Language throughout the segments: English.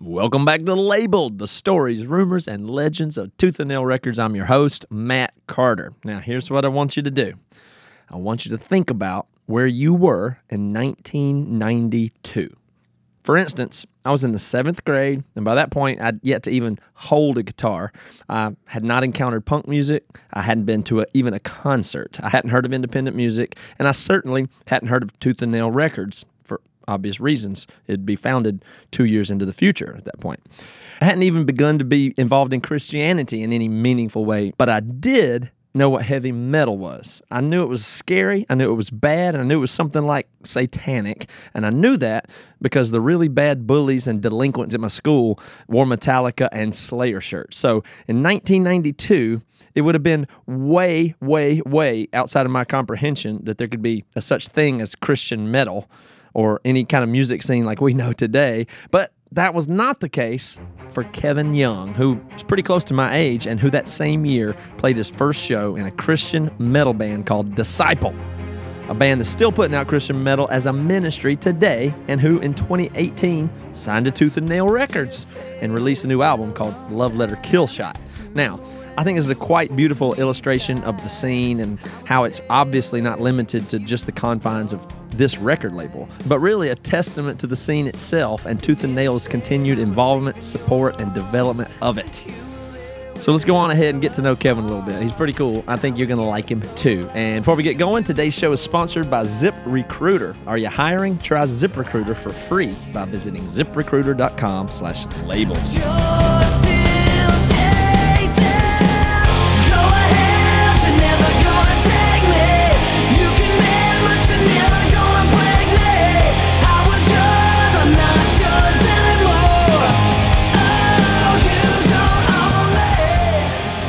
Welcome back to Labeled, the stories, rumors, and legends of Tooth and Nail Records. I'm your host, Matt Carter. Now, here's what I want you to do I want you to think about where you were in 1992. For instance, I was in the seventh grade, and by that point, I'd yet to even hold a guitar. I had not encountered punk music. I hadn't been to a, even a concert. I hadn't heard of independent music, and I certainly hadn't heard of Tooth and Nail Records obvious reasons. It'd be founded two years into the future at that point. I hadn't even begun to be involved in Christianity in any meaningful way, but I did know what heavy metal was. I knew it was scary, I knew it was bad, and I knew it was something like satanic. And I knew that because the really bad bullies and delinquents at my school wore Metallica and Slayer shirts. So in 1992, it would have been way, way, way outside of my comprehension that there could be a such thing as Christian metal or any kind of music scene like we know today. But that was not the case for Kevin Young, who is pretty close to my age and who that same year played his first show in a Christian metal band called Disciple, a band that's still putting out Christian metal as a ministry today and who in 2018 signed to Tooth and Nail Records and released a new album called Love Letter Kill Shot. Now, I think this is a quite beautiful illustration of the scene and how it's obviously not limited to just the confines of this record label, but really a testament to the scene itself and Tooth and Nail's continued involvement, support, and development of it. So let's go on ahead and get to know Kevin a little bit. He's pretty cool. I think you're going to like him too. And before we get going, today's show is sponsored by Zip Recruiter. Are you hiring? Try Zip Recruiter for free by visiting ziprecruiter.com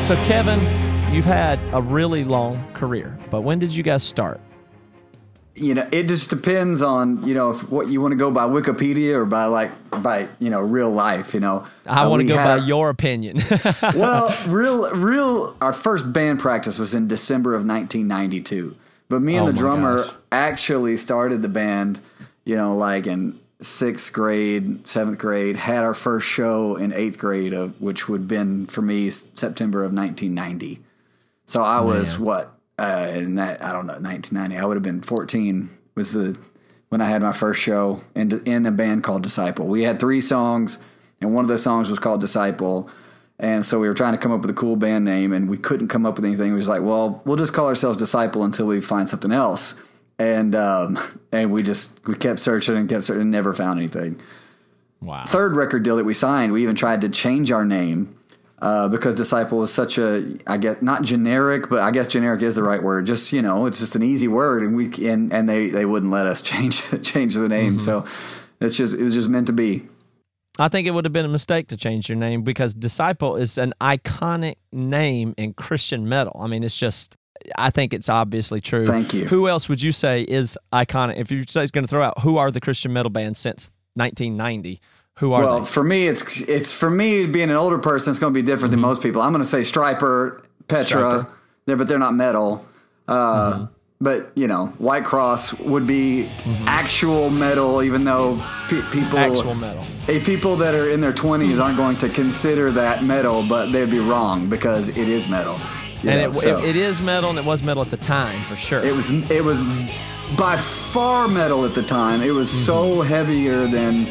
So, Kevin, you've had a really long career, but when did you guys start? You know, it just depends on you know if, what you want to go by Wikipedia or by like by you know real life. You know, I Uh, want to go by your opinion. well, real, real. Our first band practice was in December of 1992, but me and Oh the drummer gosh. actually started the band. You know, like in sixth grade, seventh grade. Had our first show in eighth grade, of which would have been for me September of 1990. So I was what uh, in that I don't know 1990. I would have been 14. Was the when I had my first show in in a band called Disciple. We had three songs, and one of those songs was called Disciple. And so we were trying to come up with a cool band name, and we couldn't come up with anything. We was like, well, we'll just call ourselves Disciple until we find something else. And um, and we just we kept searching and kept searching and never found anything wow. third record deal that we signed, we even tried to change our name uh, because Disciple was such a, I guess, not generic, but I guess generic is the right word. Just you know, it's just an easy word, and we and and they they wouldn't let us change change the name. So it's just it was just meant to be. I think it would have been a mistake to change your name because Disciple is an iconic name in Christian metal. I mean, it's just, I think it's obviously true. Thank you. Who else would you say is iconic? If you say it's going to throw out, who are the Christian metal bands since 1990? Who are Well, they? for me, it's it's for me being an older person, it's going to be different than mm-hmm. most people. I'm going to say Stryper, Petra. They're, but they're not metal. Uh, mm-hmm. But you know, Whitecross would be mm-hmm. actual metal, even though pe- people Actual metal. Hey, people that are in their 20s aren't going to consider that metal, but they'd be wrong because it is metal. You And know, it, so it, it is metal, and it was metal at the time for sure. it was it was by far metal at the time. It was so heavier than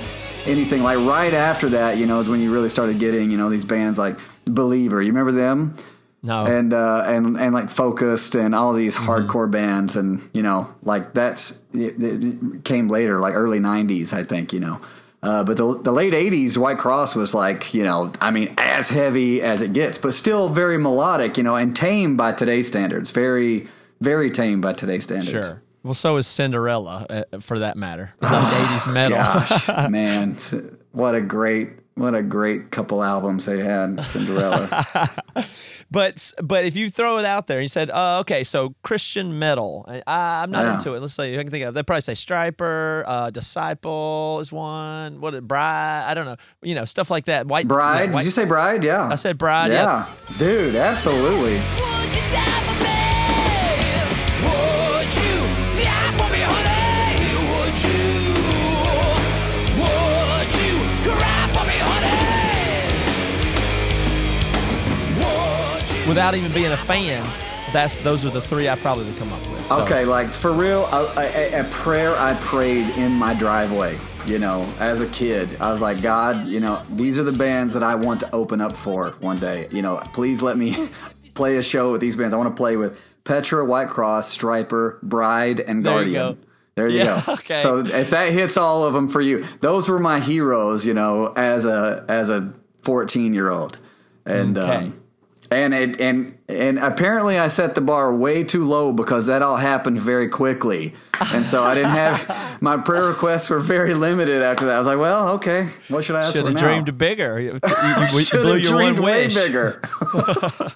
anything. Like right after that, you know, is when you really started getting you know these bands like Believer. You remember them? no, and uh, and and like focused and all these Mm-hmm. hardcore bands and you know like that's it, it came later like early 90s i think you know uh, but the, the late 80s Whitecross was like you know i mean as heavy as it gets but still very melodic you know and tame by today's standards very very tame by today's standards sure. Well, so is Cinderella, uh, for that matter. Like 80s metal. gosh man what a great what a great couple albums they had cinderella But but if you throw it out there, you said, uh, okay, so Christian metal. I, I- I'm not Yeah. into it. Let's say I can think of. They probably say Stryper, uh, Disciple is one. What Bride? I don't know. You know stuff like that. White bride yeah, white- did you say bride yeah I said Bride. Yeah. yeah dude absolutely without even being a fan, that's those are the three I probably would come up with. So, Okay, like for real, a, a, a prayer I prayed in my driveway. You know, as a kid, I was like, God, you know, these are the bands that I want to open up for one day. You know, please let me play a show with these bands. I want to play with Petra, White Cross, Stryper, Bride, and There you Guardian. go. There you Yeah, go. okay. So if that hits all of them for you, those were my heroes. You know, as a as a fourteen year old, and Okay. um, and it and and apparently I set the bar way too low because that all happened very quickly, and so I didn't have my prayer requests were very limited after that. I was like, well, okay, what should I ask should for have now? dreamed bigger. You, you, you Should blew have your one dreamed way wish. bigger.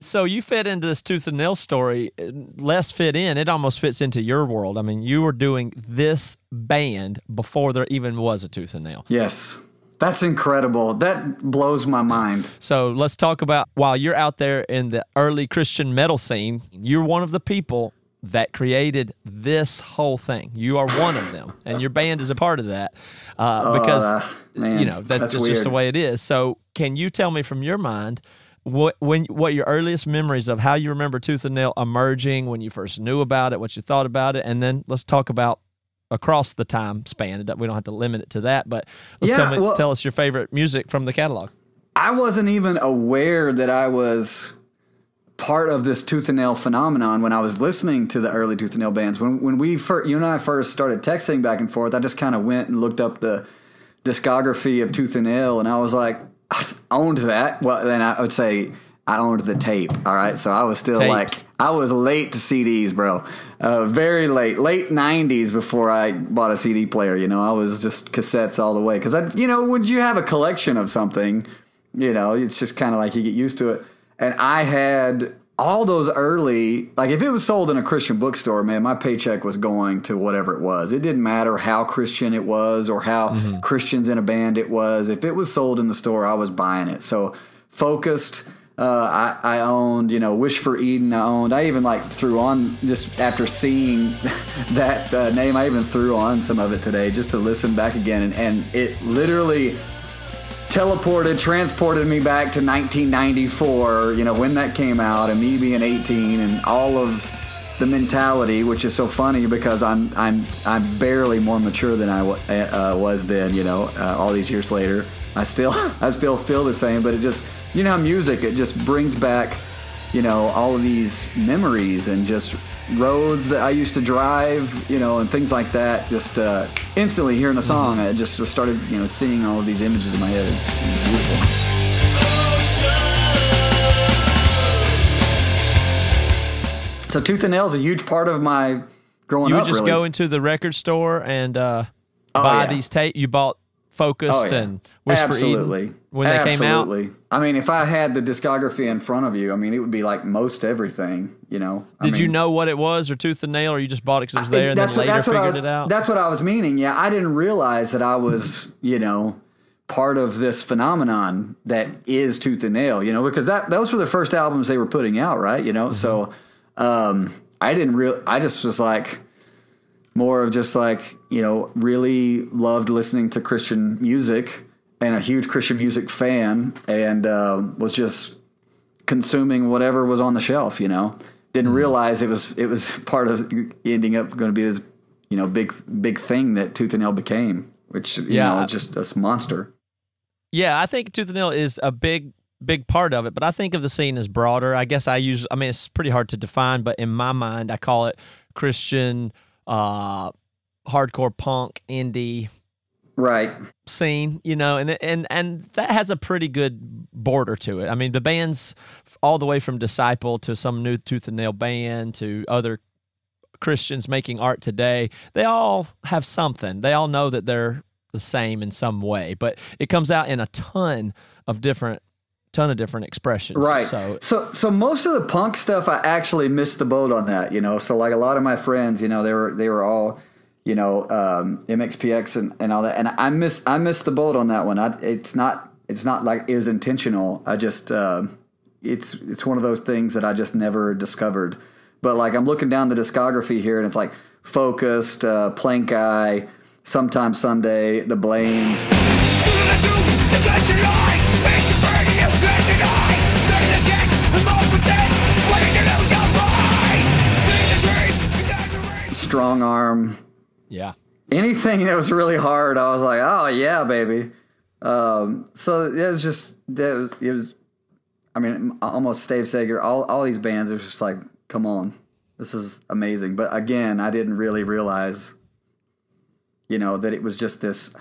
So you fit into this tooth and nail story. Uh, less fit in. It almost fits into your world. I mean, you were doing this band before there even was a tooth and nail. yes, that's incredible. That blows my mind. So let's talk about while you're out there in the early Christian metal scene, you're one of the people that created this whole thing. You are one of them, and your band is a part of that uh, because uh, man, you know that's, that's just, just the way it is. So, can you tell me from your mind? What when what your earliest memories of how you remember Tooth and Nail emerging when you first knew about it, what you thought about it, and then let's talk about across the time span. We don't have to limit it to that, but Yeah, tell, me, well- tell us your favorite music from the catalog. I wasn't even aware that I was part of this tooth and nail phenomenon when I was listening to the early tooth and nail bands. When when we first, you and I first started texting back and forth, I just kind of went and looked up the discography of Tooth and Nail, and I was like, I owned that. Well, then I would say I owned the tape. All right, so I was still Tapes. like I was late to CDs, bro. Uh, very late, late '90s before I bought a CD player. You know, I was just cassettes all the way because I, you know, when you have a collection of something, you know, it's just kind of like you get used to it. And I had all those early, like if it was sold in a Christian bookstore, man, my paycheck was going to whatever it was. It didn't matter how Christian it was or how Christians in a band it was. If it was sold in the store, I was buying it. So focused. Uh, I, I owned, you know, Wish for Eden. I owned. I even like threw on just after seeing that uh, name. I even threw on some of it today just to listen back again, and, and it literally teleported, transported me back to 1994, you know, when that came out, and me being 18, and all of the mentality, which is so funny because I'm I'm I'm barely more mature than I uh, was then, you know, uh, all these years later. I still I still feel the same, but it just you know, how music it just brings back, you know, all of these memories and just roads that I used to drive, you know, and things like that. Just uh, instantly hearing the song, I just started, you know, seeing all of these images in my head. It's, it's beautiful. So Tooth and Nail is a huge part of my growing up. You would up. just really. go into the record store and uh, Oh, buy yeah. these tape. You bought Focused Oh, yeah. and Wish for Absolutely. Eden when they came out. Absolutely. I mean, if I had the discography in front of you, I mean, it would be like most everything. You know. I Did you know what it was, or Tooth and Nail, or you just bought it because it was there and then that's later what, figured I was, it out? That's what I was meaning. Yeah, I didn't realize that I was, you know, part of this phenomenon that is Tooth and Nail. You know, because that those were the first albums they were putting out, right? You know, so um, I didn't real. I just was like more of just like you know really loved listening to Christian music and a huge Christian music fan and uh, was just consuming whatever was on the shelf. You know, didn't Mm-hmm. realize it was it was part of ending up going to be this you know big big thing that Tooth and Nail became, which you Yeah. know just this monster. Yeah, I think Tooth and Nail is a big, big part of it, but I think of the scene as broader. I guess I use, I mean, it's pretty hard to define, but in my mind, I call it Christian, uh, hardcore punk, indie Right. scene, you know, and and and that has a pretty good border to it. I mean, the bands all the way from Disciple to some new Tooth and Nail band to other Christians making art today, they all have something. They all know that they're the same in some way, but it comes out in a ton of different ton of different expressions. Right. So so so most of the punk stuff I actually missed the boat on that, you know. So like a lot of my friends, you know, they were they were all, you know, um, MXPX and, and all that. And I miss I missed the boat on that one. I, it's not it's not like it was intentional. I just uh, it's it's one of those things that I just never discovered. But like I'm looking down the discography here and it's like focused, uh, plank eye, Sometime Sunday, the blamed. Strongarm. Yeah. Anything that was really hard, I was like, oh yeah, baby. Um, so it was just it was, it was I mean, almost Stavesacre. All all these bands, it was just like, come on, this is amazing. But again, I didn't really realize, you know, that it was just this.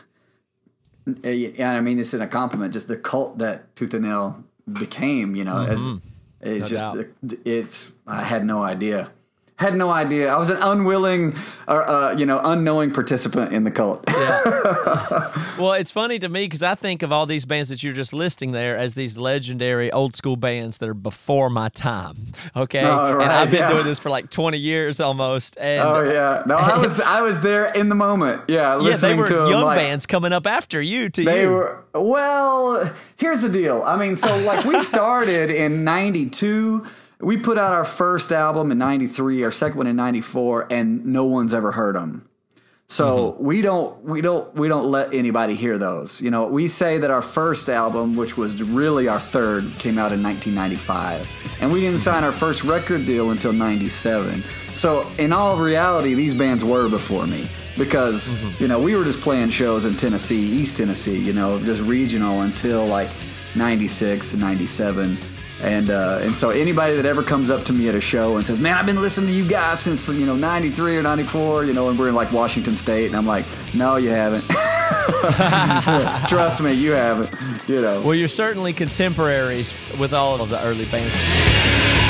Eh, and I mean this in a compliment, just the cult that Tooth and Nail became. You know, as mm-hmm. it's No just doubt. it's. I had no idea. Had no idea. I was an unwilling, or uh, you know, unknowing participant in the cult. yeah. Well, it's funny to me because I think of all these bands that you're just listing there as these legendary old school bands that are before my time. Okay, Oh, and I've been yeah. doing this for like 20 years almost. And Oh yeah, no, I was I was there in the moment. Yeah, yeah, they listening were to young like, bands coming up after you. To They you, were well. Here's the deal. I mean, so like we started in '92. We put out our first album in '93, our second one in '94, and no one's ever heard them. So mm-hmm. we don't we don't we don't let anybody hear those. You know, we say that our first album, which was really our third, came out in 1995, and we didn't sign our first record deal until '97. So in all reality, these bands were before me because mm-hmm. you know we were just playing shows in Tennessee, East Tennessee, you know, just regional until like '96 and '97. And uh, and so anybody that ever comes up to me at a show and says, "Man, I've been listening to you guys since you know '93 or '94," you know, and we're in like Washington State, and I'm like, "No, you haven't. Trust me, you haven't." You know. well, you're certainly contemporaries with all of the early bands.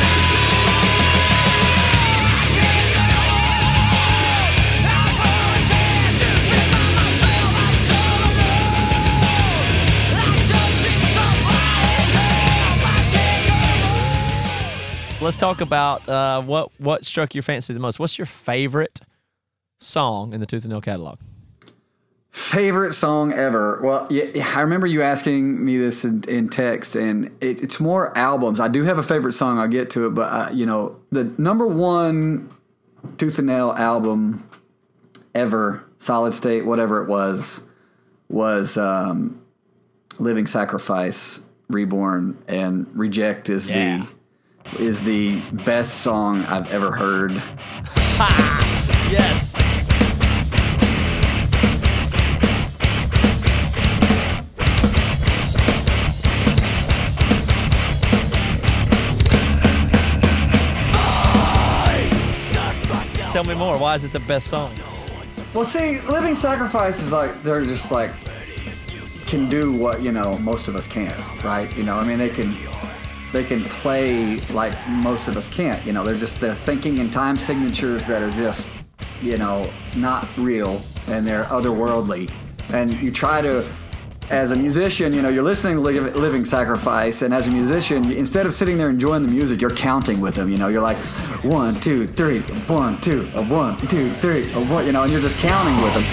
Let's talk about uh, what what struck your fancy the most. What's your favorite song in the Tooth and Nail catalog? Favorite song ever? Well, yeah, I remember you asking me this in, in text, and it, it's more albums. I do have a favorite song. I'll get to it, but uh, you know, the number one Tooth and Nail album ever, Solid State, whatever it was, was um, Living Sacrifice, Reborn, and Reject is Yeah. the is the best song I've ever heard. Yes. Tell me more. Why is it the best song? Well, see, Living Sacrifice is like they're just like can do what you know most of us can't, right? You know, I mean, they can they can play like most of us can't. You know, they're just they're thinking in time signatures that are just you know not real and they're otherworldly, and you try to. As a musician, you know, you're listening to Living Sacrifice, and as a musician, instead of sitting there enjoying the music, you're counting with them. You know, you're like, one, two, three, one, two, one, two, three, one, you know, and you're just counting with them.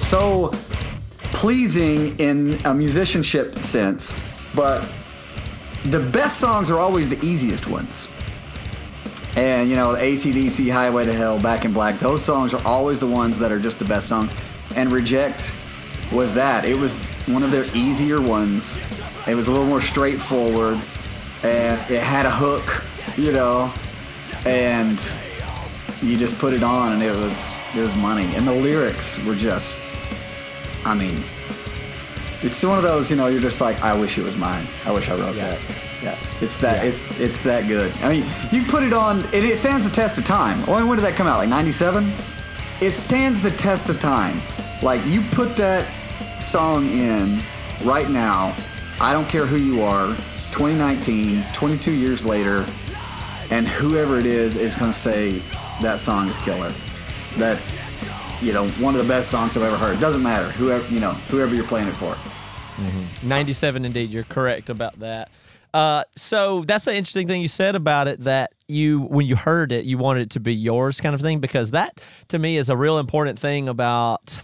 So pleasing in a musicianship sense, but the best songs are always the easiest ones. And you know, ACDC, Highway to Hell, Back in Black, those songs are always the ones that are just the best songs. And Reject was that. It was one of their easier ones. It was a little more straightforward, and it had a hook, you know, and you just put it on, and it was it was money. And the lyrics were just, I mean, it's one of those, you know, you're just like, I wish it was mine. I wish I wrote that. Yeah, it's that Yeah. it's it's that good. I mean, you put it on, and it stands the test of time. When, when did that come out? Like '97. It stands the test of time. Like you put that song in right now. I don't care who you are. 2019, 22 years later, and whoever it is is going to say that song is killer. That's you know one of the best songs I've ever heard. Doesn't matter whoever you know whoever you're playing it for. 97 indeed you're correct about that uh, so that's an interesting thing you said about it that you when you heard it you wanted it to be yours kind of thing because that to me is a real important thing about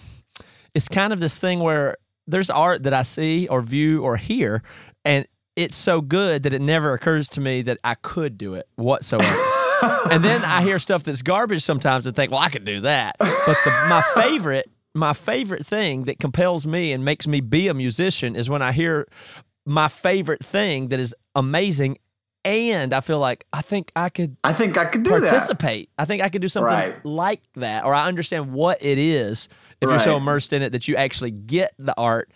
it's kind of this thing where there's art that i see or view or hear and it's so good that it never occurs to me that I could do it whatsoever. And then I hear stuff that's garbage sometimes and think, well, I could do that. But the, my favorite, my favorite thing that compels me and makes me be a musician is when I hear my favorite thing that is amazing. And I feel like I think I could I think I could do that. participate. I think I could do something Right. like that, or I understand what it is if you're so immersed in it that you actually get the art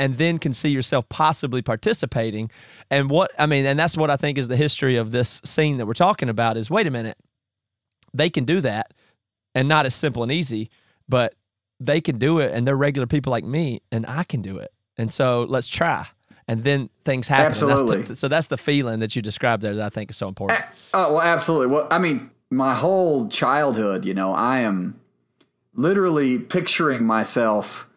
and then can see yourself possibly participating. And what I mean, and that's what I think is the history of this scene that we're talking about is wait a minute, they can do that and not as simple and easy, but they can do it and they're regular people like me and I can do it. And so let's try. And then things happen. That's Absolutely. t- so that's the feeling that you described there that I think is so important. Eh, oh, well, absolutely. Well, I mean, my whole childhood, you know, I am literally picturing myself,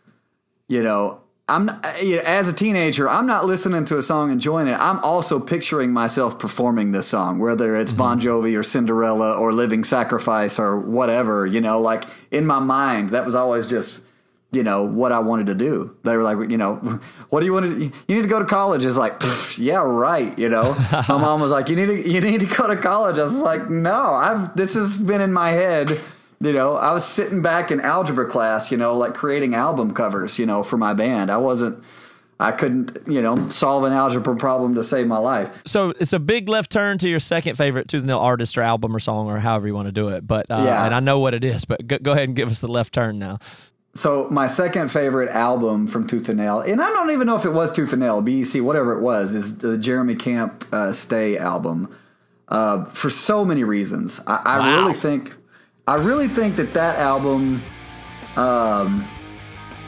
you know, I'm not, uh, as a teenager, I'm not listening to a song enjoying it. I'm also picturing myself performing this song, whether it's mm-hmm. Bon Jovi or Cinderella or Living Sacrifice or whatever, you know, like in my mind, that was always just you know what I wanted to do. They were like, you know, what do you want to? You need to go to college. It's like, yeah, right. You know, my mom was like, you need to, you need to go to college. I was like, no, I've this has been in my head. You know, I was sitting back in algebra class, you know, like creating album covers, you know, for my band. I wasn't, I couldn't, you know, solve an algebra problem to save my life. so it's a big left turn to your second favorite Tooth and Nail artist or album or song or however you want to do it. But uh, Yeah. and I know what it is, but go, go ahead and give us the left turn now. So my second favorite album from Tooth and Nail, and I don't even know if it was Tooth and Nail, BEC, whatever it was, is the Jeremy Camp uh, Stay album. Uh, for so many reasons, I, I Wow. really think, I really think that that album. Um,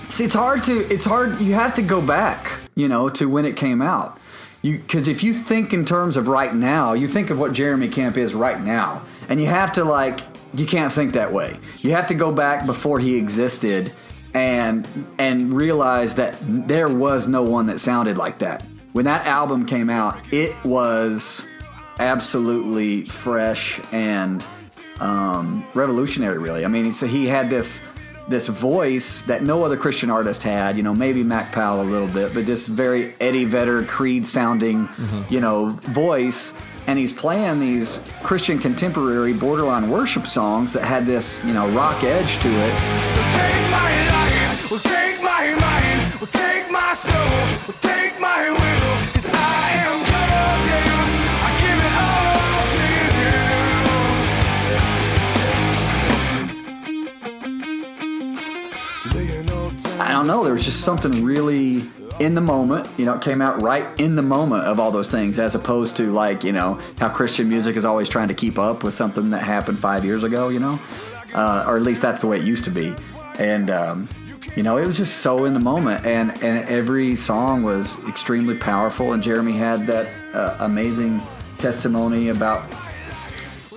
see, it's hard to, it's hard. You have to go back, you know, to when it came out. You because if you think in terms of right now, you think of what Jeremy Camp is right now, and you have to like, you can't think that way. You have to go back before he existed, and and realize that there was no one that sounded like that. When that album came out, it was absolutely fresh and um, revolutionary. Really, I mean, so he had this this voice that no other Christian artist had. You know, maybe Mac Powell a little bit, but this very Eddie Vedder, Creed sounding, you know, voice. And he's playing these Christian contemporary borderline worship songs that had this, you know, rock edge to it. So I don't know. There was just something really in the moment. You know, it came out right in the moment of all those things, as opposed to like you know how Christian music is always trying to keep up with something that happened five years ago. You know, uh, or at least that's the way it used to be. And um, you know, it was just so in the moment, and and every song was extremely powerful. And Jeremy had that uh, amazing testimony about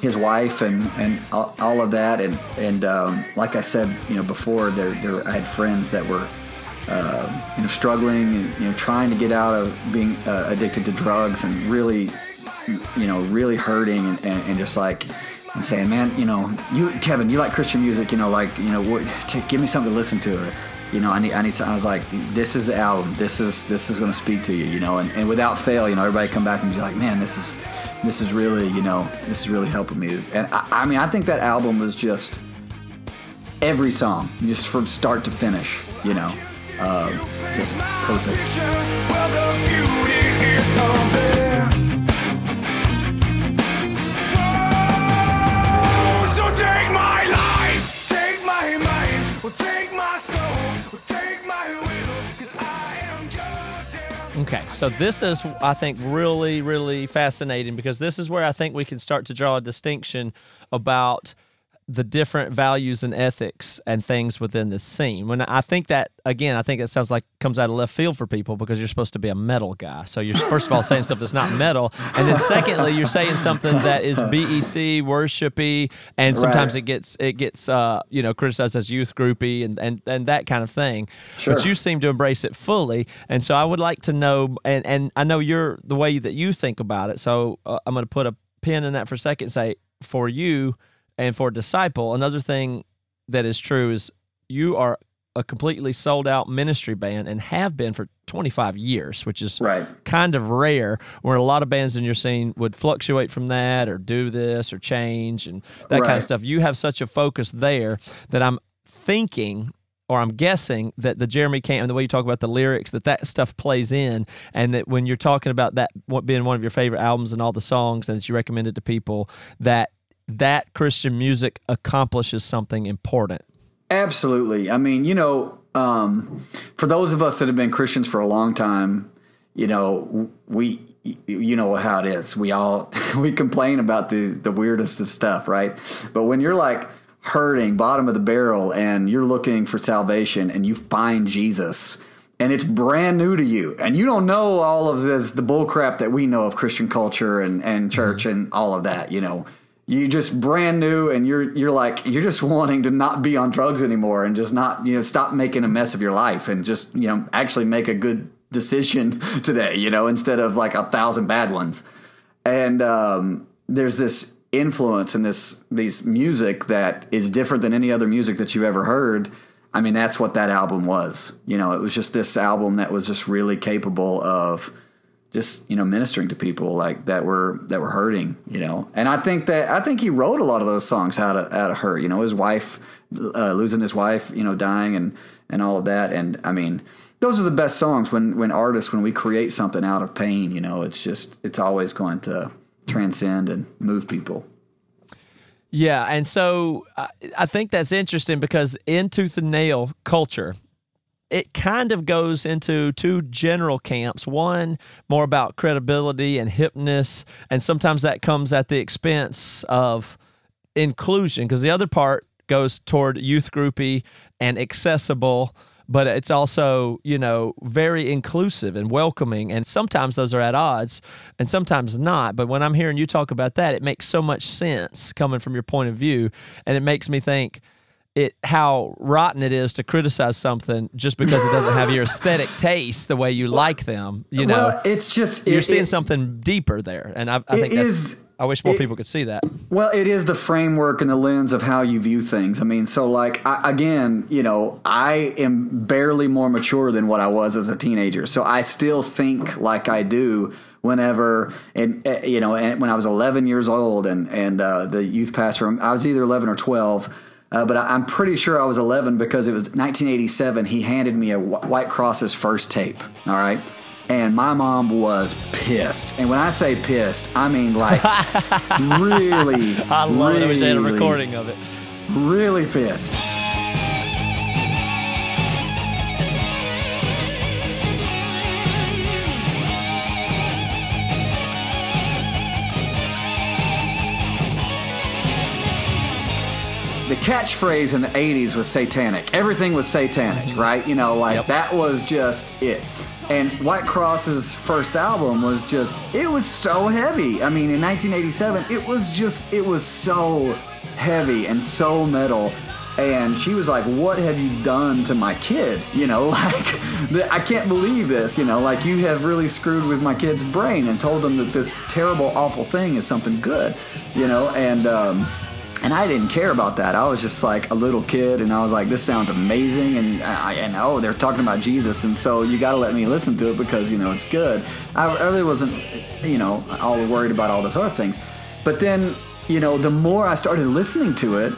his wife and and all, of that. And and um, like I said you know before there there I had friends that were uh, you know struggling and you know trying to get out of being uh, addicted to drugs and really you know really hurting and, and, and just like and saying man you know you Kevin you like Christian music you know like you know what, give me something to listen to you know I need I need I was like this is the album this is this is going to speak to you you know and, and without fail you know everybody come back and be like man this is this is really, you know, this is really helping me. And I, I mean, I think that album was just every song, just from start to finish, you know, uh, just perfect. Okay, so this is, I think, really, really fascinating because this is where I think we can start to draw a distinction about the different values and ethics and things within the scene. When I think that, again, I think it sounds like comes out of left field for people because you're supposed to be a metal guy. So you're first of all saying stuff that's not metal, and then secondly, you're saying something that is BEC worshipy, and sometimes Right. it gets it gets uh, you know criticized as youth groupy and and and that kind of thing. Sure. But you seem to embrace it fully, and so I would like to know, and and I know you're the way that you think about it. So uh, I'm going to put a pin in that for a second. and Say for you and for disciple, another thing that is true is you are a completely sold out ministry band and have been for 25 years, which is Right. kind of rare. Where a lot of bands in your scene would fluctuate from that or do this or change and that kind of stuff. You have such a focus there that I'm thinking or I'm guessing that the Jeremy Camp and the way you talk about the lyrics, that that stuff plays in, and that when you're talking about that being one of your favorite albums and all the songs and that you recommend it to people, that that Christian music accomplishes something important. Absolutely. I mean, you know, um, for those of us that have been Christians for a long time, you know, we, you know how it is. We all we complain about the the weirdest of stuff, right? But when you're like hurting, bottom of the barrel, and you're looking for salvation, and you find Jesus. And it's brand new to you, and you don't know all of this, the bull crap that we know of Christian culture and, and church and all of that. You know, you just brand new and you're you're like you're just wanting to not be on drugs anymore and just not you know stop making a mess of your life and just you know actually make a good decision today you know instead of like a thousand bad ones. And um, there's this influence in this these music that is different than any other music that you've ever heard. I mean that's what that album was you know it was just this album that was just really capable of just you know ministering to people like that were that were hurting you know? And i think that i think he wrote a lot of those songs out of out of hurt you know his wife uh, losing his wife you know dying and and all of that. And i mean those are the best songs when when artists when we create something out of pain you know? It's just it's always going to transcend and move people. Yeah, and so I, I think that's interesting because in tooth and nail culture, it kind of goes into two general camps. One more about credibility and hipness, and sometimes that comes at the expense of inclusion because the other part goes toward youth groupy and accessible but it's also you know very inclusive and welcoming and sometimes those are at odds and sometimes not but when i'm hearing you talk about that it makes so much sense coming from your point of view and it makes me think it how rotten it is to criticize something just because it doesn't have your aesthetic taste the way you like them you know well it's just you're seeing it- something deeper there and i, I It think that's is- i wish more it- people could see that Well, it is the framework and the lens of how you view things. I mean, so like I, again, you know, I am barely more mature than what I was as a teenager, so I still think like I do whenever and uh, you know, and when I was 11 years old and and uh, the youth pastor, I was either 11 or 12. Uh, but I, I'm pretty sure I was 11 because it was 1987. He handed me a Whitecross's first tape. All right. And my mom was pissed. And when I say pissed, I mean like really, i love it i wish i had a recording of it Really pissed. The catchphrase in the 80s was satanic. Everything was satanic, right? You know, like Yep. that was just it. And Whitecross's first album was just, it was so heavy. I mean, in 1987, it was just, it was so heavy and so metal. And she was like, What have you done to my kid? You know, like, I can't believe this. You know, like, you have really screwed with my kid's brain and told them that this terrible, awful thing is something good, you know? And, um, and I didn't care about that. I was just like a little kid, and I was like, "This sounds amazing," and I, and oh, they're talking about Jesus, and so you got to let me listen to it because you know it's good. I, I really wasn't, you know, all worried about all those other things. But then, you know, the more I started listening to it,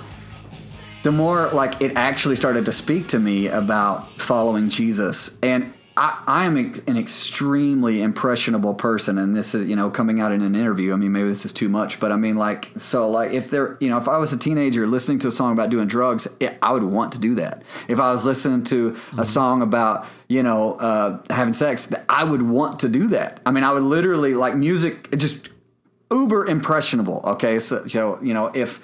the more like it actually started to speak to me about following Jesus. And I, I am an extremely impressionable person, and this is you know coming out in an interview. I mean, maybe this is too much, but I mean, like, so like if there, you know, if I was a teenager listening to a song about doing drugs, it, I would want to do that. If I was listening to a song about you know uh, having sex, I would want to do that. I mean, I would literally like music, just uber impressionable. Okay, so, so you know if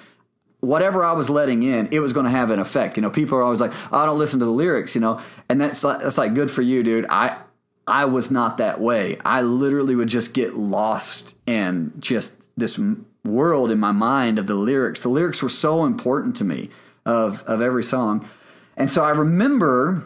whatever I was letting in, it was going to have an effect. You know, people are always like, oh, "I don't listen to the lyrics," you know, and that's like, that's like good for you, dude. I I was not that way. I literally would just get lost in just this world in my mind of the lyrics. The lyrics were so important to me of of every song, and so I remember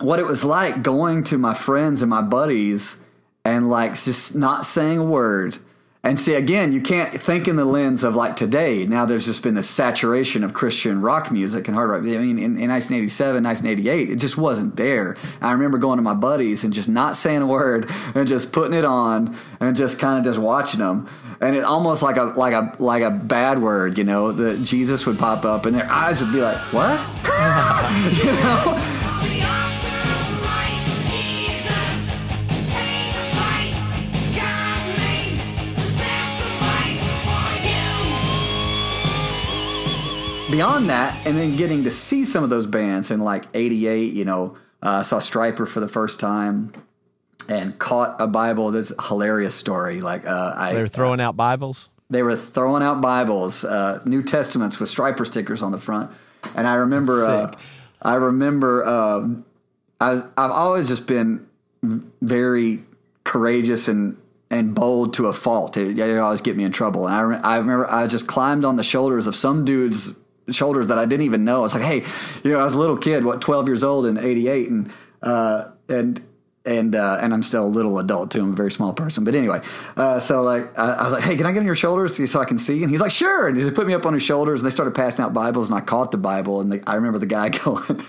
what it was like going to my friends and my buddies and like just not saying a word And see, again, you can't think in the lens of like today. Now there's just been this saturation of Christian rock music and hard rock. I mean, in, in 1987, 1988, it just wasn't there. I remember going to my buddies and just not saying a word and just putting it on and just kind of just watching them. And it almost like a like a like a bad word, you know. That Jesus would pop up and their eyes would be like, "What?" you know. Beyond that, and then getting to see some of those bands in like '88, you know, uh, saw Stryper for the first time and caught a Bible. This hilarious story. Like uh, I, They were throwing out Bibles. they were throwing out Bibles, uh, New Testaments with Stryper stickers on the front. And I remember, uh, I remember, uh, I was, I've always just been very courageous and and bold to a fault. It, it always get me in trouble. And I, I remember I just climbed on the shoulders of some dude's shoulders that I didn't even know. I was like, hey, you know, I was a little kid, what, twelve years old in '88, and uh, and and uh, and I'm still a little adult too. I'm a very small person, but anyway. Uh, so like, I, I was like, "Hey, can I get on your shoulders so I can see?" And he's like, "Sure." And he put me up on his shoulders, and they started passing out Bibles, and I caught the Bible, and the, I remember the guy going,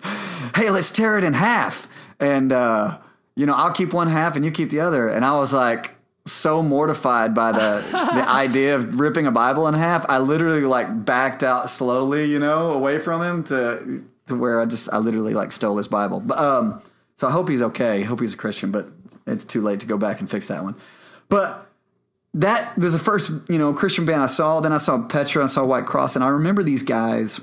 "Hey, let's tear it in half," and uh, you know, I'll keep one half and you keep the other, and I was like. So mortified by the the idea of ripping a Bible in half, I literally like backed out slowly, you know, away from him to to where I just I literally like stole his Bible. But um, so I hope he's okay. I hope he's a Christian, but it's too late to go back and fix that one. But that was the first, you know, Christian band I saw. Then I saw Petra, I saw Whitecross, and I remember these guys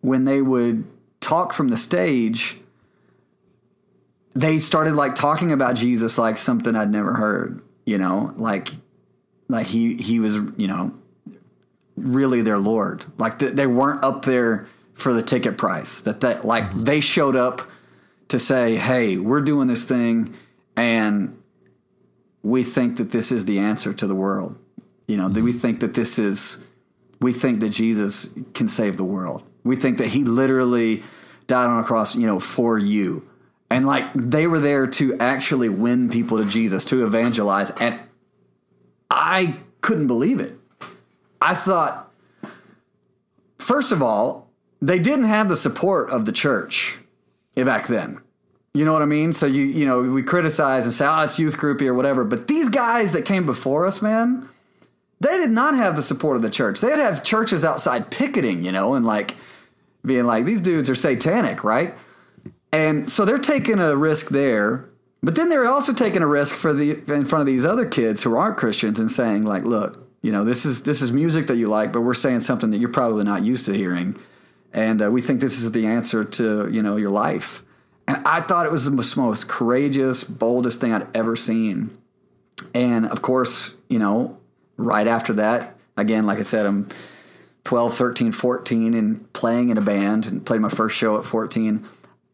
when they would talk from the stage. They started like talking about Jesus like something I'd never heard, you know, like like he he was, you know, really their lord. Like th- they weren't up there for the ticket price. That that like mm-hmm. they showed up to say, "Hey, we're doing this thing, and we think that this is the answer to the world. You know, that we mm-hmm. think that this is, we think that Jesus can save the world. We think that He literally died on a cross, you know, for you." And like they were there to actually win people to Jesus, to evangelize, and I couldn't believe it. I thought, first of all, they didn't have the support of the church back then. You know what I mean? So you you know we criticize and say, oh, it's youth groupie or whatever. But these guys that came before us, man, they did not have the support of the church. They'd have churches outside picketing, you know, and like being like, these dudes are satanic, right? And so they're taking a risk there. But then they're also taking a risk for the in front of these other kids who aren't Christians and saying like, look, you know, this is this is music that you like, but we're saying something that you're probably not used to hearing, and uh, we think this is the answer to you know your life. And I thought it was the most, courageous, boldest thing I'd ever seen. And of course, you know, right after that, again, like I said, I'm 12, 13, 14 and playing in a band and played my first show at 14.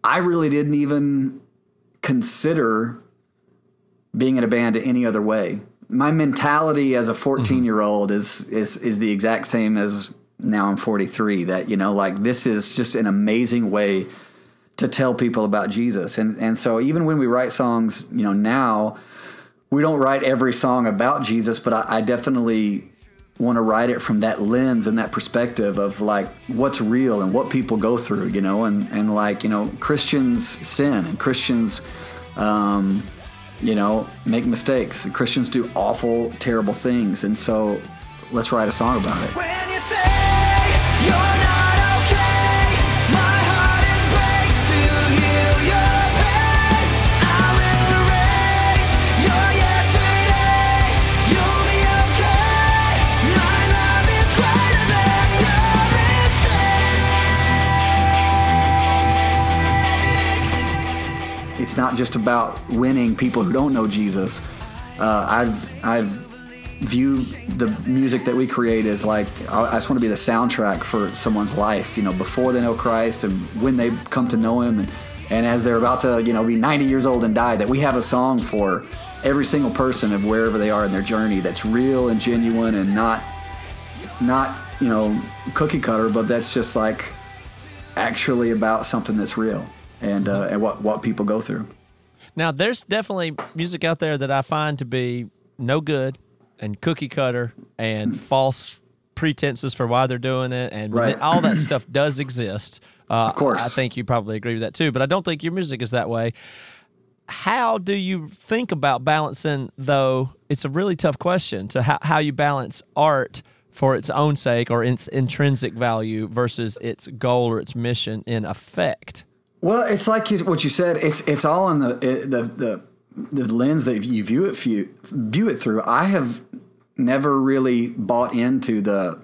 I really didn't even consider being in a band any other way. My mentality as a 14 year old is, is, is the exact same as now I'm 43 that, you know, like this is just an amazing way to tell people about Jesus. And, and so even when we write songs, you know, now we don't write every song about Jesus, but I, I definitely want to write it from that lens and that perspective of like what's real and what people go through, you know, and, and like, you know, Christians sin and Christians, um, you know, make mistakes. Christians do awful, terrible things. And so let's write a song about it. It's not just about winning people who don't know Jesus. Uh, I've I've view the music that we create as like I just want to be the soundtrack for someone's life. You know, before they know Christ and when they come to know Him, and and as they're about to you know be 90 years old and die, that we have a song for every single person of wherever they are in their journey that's real and genuine and not not you know cookie cutter, but that's just like actually about something that's real and uh, and what what people go through. Now, there's definitely music out there that I find to be no good and cookie cutter and false pretenses for why they're doing it, and Right. all that stuff does exist. Uh, Of course. I think you probably agree with that too. But I don't think your music is that way. How do you think about balancing, though? It's a really tough question to how, how you balance art for its own sake or its intrinsic value versus its goal or its mission in effect. Well, it's like you, what you said. It's it's all in the the the the lens that you view it view, view it through. I have never really bought into the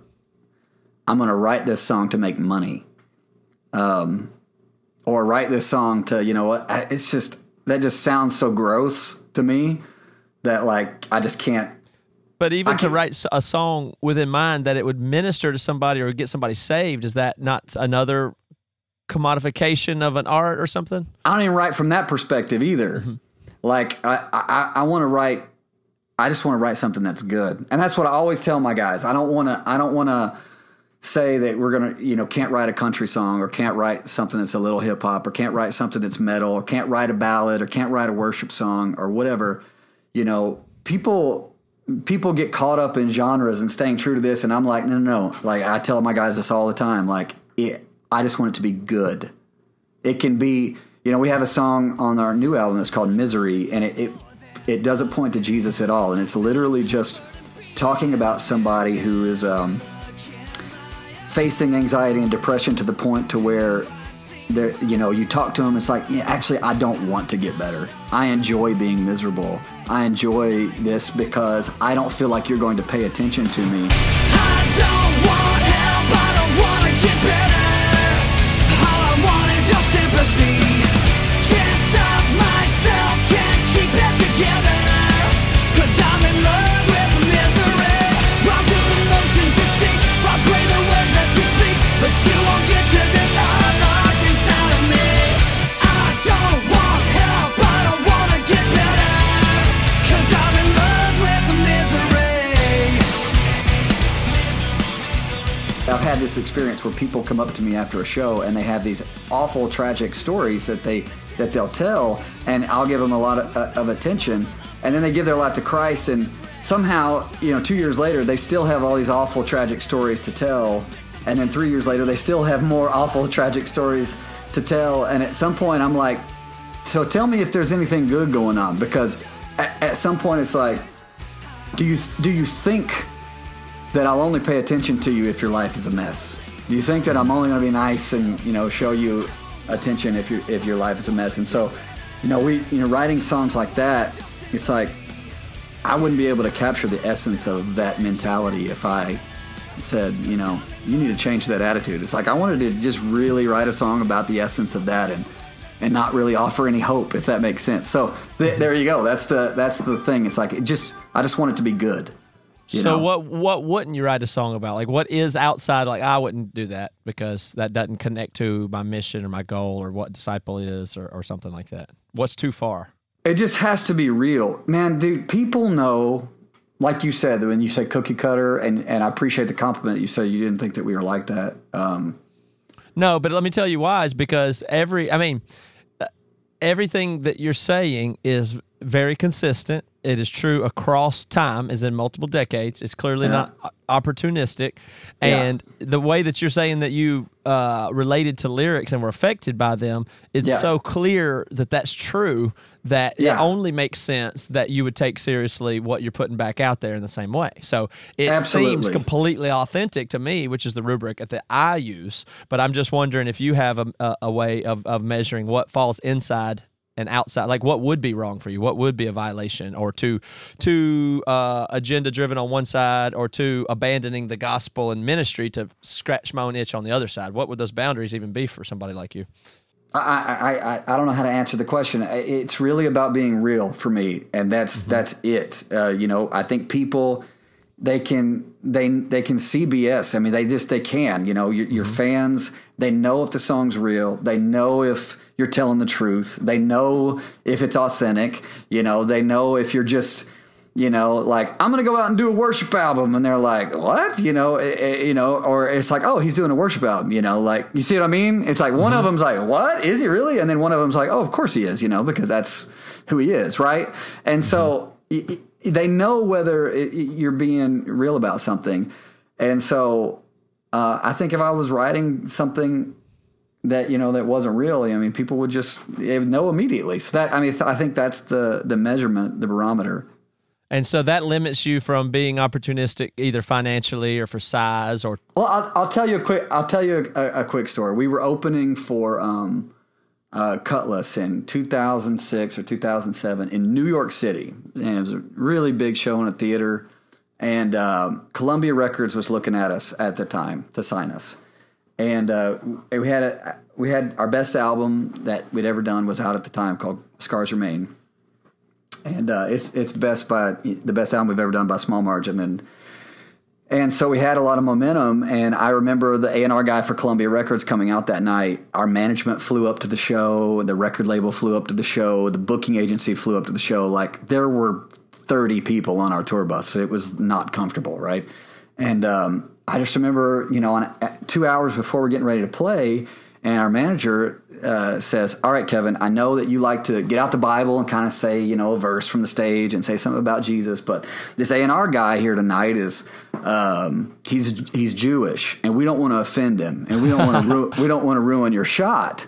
I'm going to write this song to make money, um, or write this song to you know what? It's just that just sounds so gross to me that like I just can't. But even to can't- write a song within mind that it would minister to somebody or get somebody saved, is that not another commodification of an art or something? I don't even write from that perspective either. Mm-hmm. Like I, I, I want to write. I just want to write something that's good, and that's what I always tell my guys. I don't want to. I don't want to say that we're gonna, you know, can't write a country song or can't write something that's a little hip hop or can't write something that's metal or can't write a ballad or can't write a worship song or whatever. You know, people people get caught up in genres and staying true to this, and I'm like, no, no, no. Like I tell my guys this all the time. Like, it, I just want it to be good. It can be you know we have a song on our new album that's called misery and it, it it doesn't point to jesus at all. And it's literally just talking about somebody who is um, facing anxiety and depression to the point to where they're you know you talk to them it's like yeah, actually i don't want to get better. I enjoy being miserable. I enjoy this because i don't feel like you're going to pay attention to me experience where people come up to me after a show and they have these awful, tragic stories that they that they'll tell, and I'll give them a lot of, uh, of attention, and then they give their life to Christ, and somehow, you know, two years later, they still have all these awful, tragic stories to tell, and then three years later, they still have more awful, tragic stories to tell, and at some point, I'm like, so tell me if there's anything good going on, because at, at some point, it's like, do you do you think that I'll only pay attention to you if your life is a mess? Do you think that I'm only going to be nice and you know show you attention if your if your life is a mess? And so, you know, we you know writing songs like that, it's like I wouldn't be able to capture the essence of that mentality if I said, you know, you need to change that attitude. It's like I wanted to just really write a song about the essence of that and and not really offer any hope if that makes sense. So th- there you go. That's the that's the thing. It's like it just I just want it to be good. You so know? what what wouldn't you write a song about? Like what is outside? Like I wouldn't do that because that doesn't connect to my mission or my goal or what disciple is or, or something like that. What's too far? It just has to be real, man. Dude, people know, like you said, when you say cookie cutter, and and I appreciate the compliment. You said you didn't think that we were like that. Um, No, but let me tell you why. Is because every, I mean, uh, everything that you're saying is very consistent. It is true across time, is in multiple decades. It's clearly not o- opportunistic, Yeah. and the way that you're saying that you uh, related to lyrics and were affected by them is Yeah. so clear that that's true. That it only makes sense that you would take seriously what you're putting back out there in the same way. So it seems completely authentic to me, which is the rubric that I use. But I'm just wondering if you have a, a, a way of, of measuring what falls inside and outside. Like what would be wrong for you? What would be a violation, or too too uh, agenda driven on one side, or too abandoning the gospel and ministry to scratch my own itch on the other side? What would those boundaries even be for somebody like you? I, I, I, I don't know how to answer the question. It's really about being real for me, and that's that's it. Uh, you know, I think people they can they they can see BS. I mean, they just they can. You know, your, your fans they know if the song's real. They know if you're telling the truth. They know if it's authentic. You know, they know if you're just you know, like I'm gonna go out and do a worship album, and they're like, "What?" You know, eh, eh, you know, or it's like, "Oh, he's doing a worship album." You know, like you see what I mean? It's like one of them's like, "What is he really?" And then one of them's like, "Oh, of course he is." You know, because that's who he is, right? And so, y- y- they know whether it, you're being real about something, and so uh, I think if I was writing something that you know that wasn't really. I mean, people would just would know immediately. So that I mean, I think that's the the measurement, the barometer. And so that limits you from being opportunistic either financially or for size or Well, I'll, I'll tell you a quick. I'll tell you a, a quick story. We were opening for um, uh, Cutlass in 2006 or 2007 in New York City, and it was a really big show in a theater. And um, Columbia Records was looking at us at the time to sign us, and uh, we had a we had our best album that we'd ever done was out at the time called Scars Remain, and uh, it's it's best by the best album we've ever done by small margin, and and so we had a lot of momentum. And I remember the A and R guy for Columbia Records coming out that night. Our management flew up to the show. The record label flew up to the show. The booking agency flew up to the show. Like there were thirty people on our tour bus. So it was not comfortable, right? And um, I just remember, you know, on two hours before we're getting ready to play, and our manager uh, says, "All right, Kevin, I know that you like to get out the Bible and kind of say, you know, a verse from the stage and say something about Jesus, but this A and R guy here tonight is um, he's he's Jewish, and we don't want to offend him, and we don't want to ru- we don't want to ruin your shot."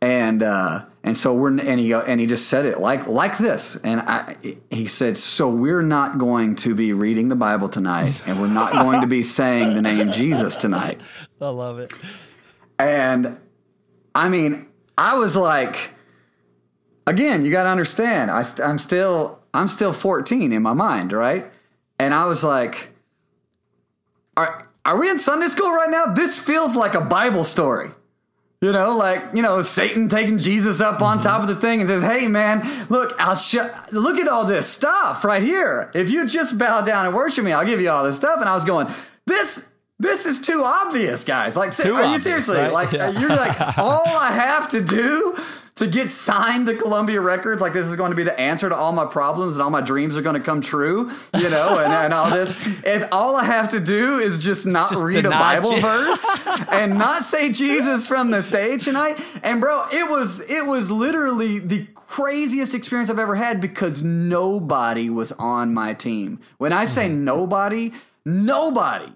And uh, and so we're and he and he just said it like like this, and I he said, "So we're not going to be reading the Bible tonight, and we're not going to be saying the name Jesus tonight." I love it. And I mean, I was like, again, you got to understand, I, st- I'm still, I'm still 14 in my mind, right? And I was like, are, are we in Sunday school right now? This feels like a Bible story. You know, like you know, Satan taking Jesus up on top of the thing and says, "Hey, man, look, I'll show. Look at all this stuff right here. If you just bow down and worship me, I'll give you all this stuff." And I was going, "This, this is too obvious, guys. Like, Too are you seriously right? like? Yeah. You're like, all I have to do." To get signed to Columbia Records, like this is going to be the answer to all my problems and all my dreams are going to come true, you know, and, and all this. If all I have to do is just not Just read a Bible Je- verse and not say Jesus from the stage tonight. And bro, it was it was literally the craziest experience I've ever had because nobody was on my team. When I say mm-hmm. nobody, nobody.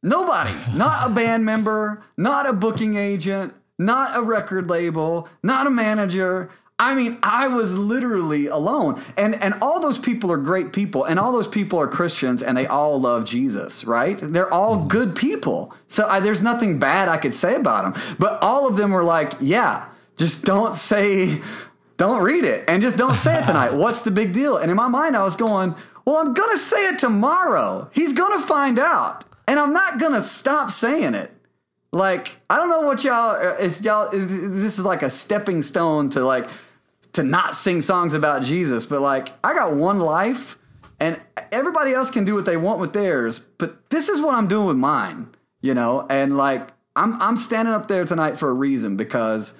Nobody, not a band member, not a booking agent, not a record label, not a manager. I mean, I was literally alone. And and all those people are great people and all those people are Christians and they all love Jesus, right? They're all mm-hmm. good people. So I, there's nothing bad I could say about them. But all of them were like, "Yeah, just don't say don't read it and just don't say it tonight. What's the big deal?" And in my mind I was going, "Well, I'm going to say it tomorrow. He's going to find out." And I'm not going to stop saying it. Like, I don't know what y'all, uh, if y'all, if this is like a stepping stone to like, to not sing songs about Jesus, but like, I got one life and everybody else can do what they want with theirs, but this is what I'm doing with mine, you know? And like, I'm, I'm standing up there tonight for a reason because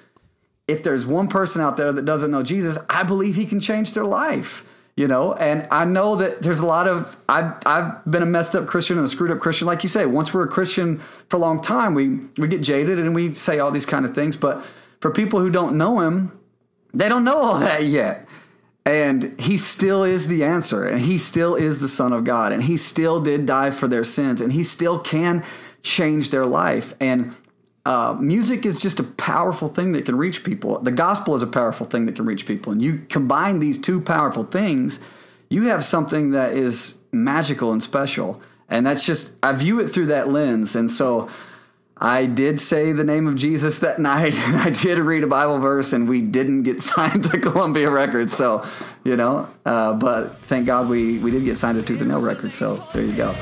if there's one person out there that doesn't know Jesus, I believe he can change their life. You know, and I know that there's a lot of I've I've been a messed up Christian and a screwed up Christian, like you say. Once we're a Christian for a long time, we we get jaded and we say all these kind of things. But for people who don't know him, they don't know all that yet. And he still is the answer, and he still is the Son of God, and he still did die for their sins, and he still can change their life. And uh, music is just a powerful thing that can reach people. The gospel is a powerful thing that can reach people. And you combine these two powerful things, you have something that is magical and special. And that's just, I view it through that lens. And so I did say the name of Jesus that night, and I did read a Bible verse, and we didn't get signed to Columbia Records. So, you know, uh, but thank God we, we did get signed to Tooth and Nail Records. So there you go.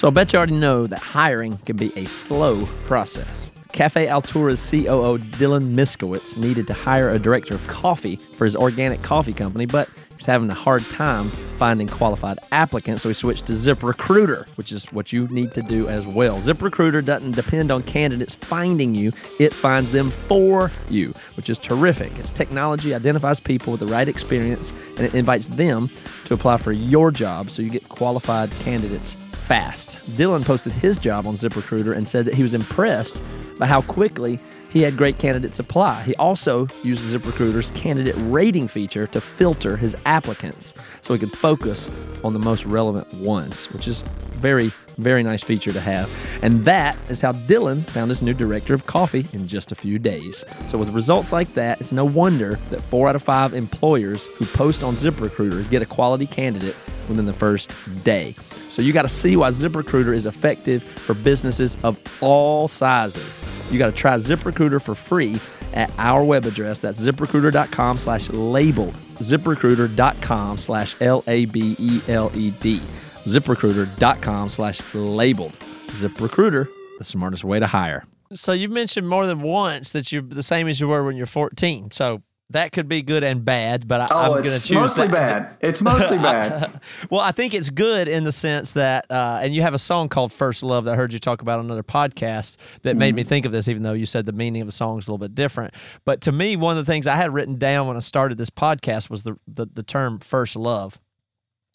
So I bet you already know that hiring can be a slow process. Cafe Altura's COO Dylan Miskowitz needed to hire a director of coffee for his organic coffee company, but was having a hard time finding qualified applicants, so he switched to ZipRecruiter, which is what you need to do as well. ZipRecruiter doesn't depend on candidates finding you, it finds them for you, which is terrific. Its technology identifies people with the right experience and it invites them to apply for your job so you get qualified candidates fast. Dylan posted his job on ZipRecruiter and said that he was impressed by how quickly he had great candidates apply. He also used ZipRecruiter's candidate rating feature to filter his applicants so he could focus on the most relevant ones, which is very, very nice feature to have. And that is how Dylan found his new director of coffee in just a few days. So, with results like that, it's no wonder that four out of five employers who post on ZipRecruiter get a quality candidate within the first day. So you got to see why ZipRecruiter is effective for businesses of all sizes. You got to try ZipRecruiter for free at our web address. That's ziprecruiter.com slash labeled. ZipRecruiter.com slash L A B E L E D. ZipRecruiter.com slash labeled. ZipRecruiter, the smartest way to hire. So you've mentioned more than once that you're the same as you were when you're 14. So that could be good and bad, but I, Oh, I'm going to it's choose mostly that. bad. It's mostly bad. Well, I think it's good in the sense that, uh, and you have a song called First Love that I heard you talk about on another podcast that made Mm-hmm. me think of this, even though you said the meaning of the song is a little bit different. But to me, one of the things I had written down when I started this podcast was the, the, the term first love.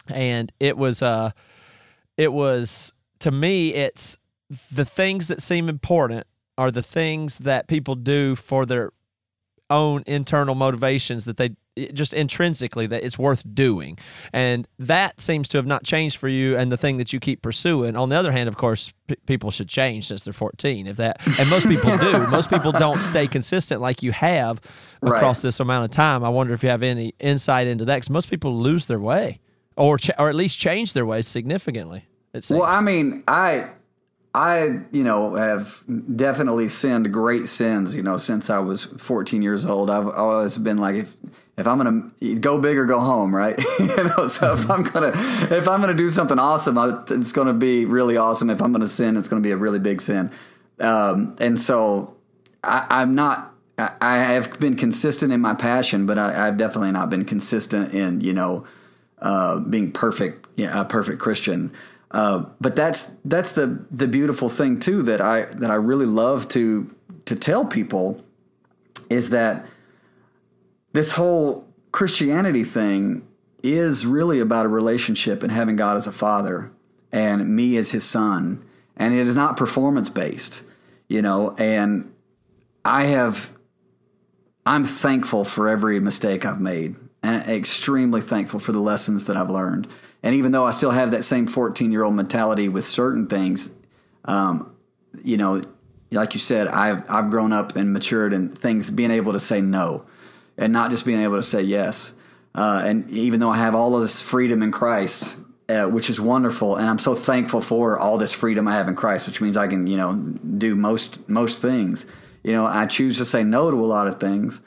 And it was, uh, it was, to me, it's the things that seem important are the things that people do for their own internal motivations that they just intrinsically that it's worth doing. And that seems to have not changed for you and the thing that you keep pursuing. On the other hand of course p- people should change since they're 14 if that and most people do. Most people don't stay consistent like you have across Right. this amount of time. I wonder if you have any insight into that because most people lose their way or ch- or at least change their way significantly it seems. Well, I mean, I, I, you know, have definitely sinned great sins. You know, since I was 14 years old, I've always been like, if if I'm gonna go big or go home, right? you know, so if I'm gonna if I'm gonna do something awesome, I, it's gonna be really awesome. If I'm gonna sin, it's gonna be a really big sin. Um, and so I, I'm not. I, I have been consistent in my passion, but I, I've definitely not been consistent in you know uh, being perfect, yeah, a perfect Christian. Uh, but that's that's the the beautiful thing too that I that I really love to to tell people is that this whole Christianity thing is really about a relationship and having God as a father and me as his son, and it is not performance based, you know. And I have I'm thankful for every mistake I've made and extremely thankful for the lessons that I've learned. And even though I still have that same 14 year old mentality with certain things, um, you know, like you said, I've, I've grown up and matured in things, being able to say no and not just being able to say yes. Uh, and even though I have all of this freedom in Christ, uh, which is wonderful, and I'm so thankful for all this freedom I have in Christ, which means I can, you know, do most most things. You know, I choose to say no to a lot of things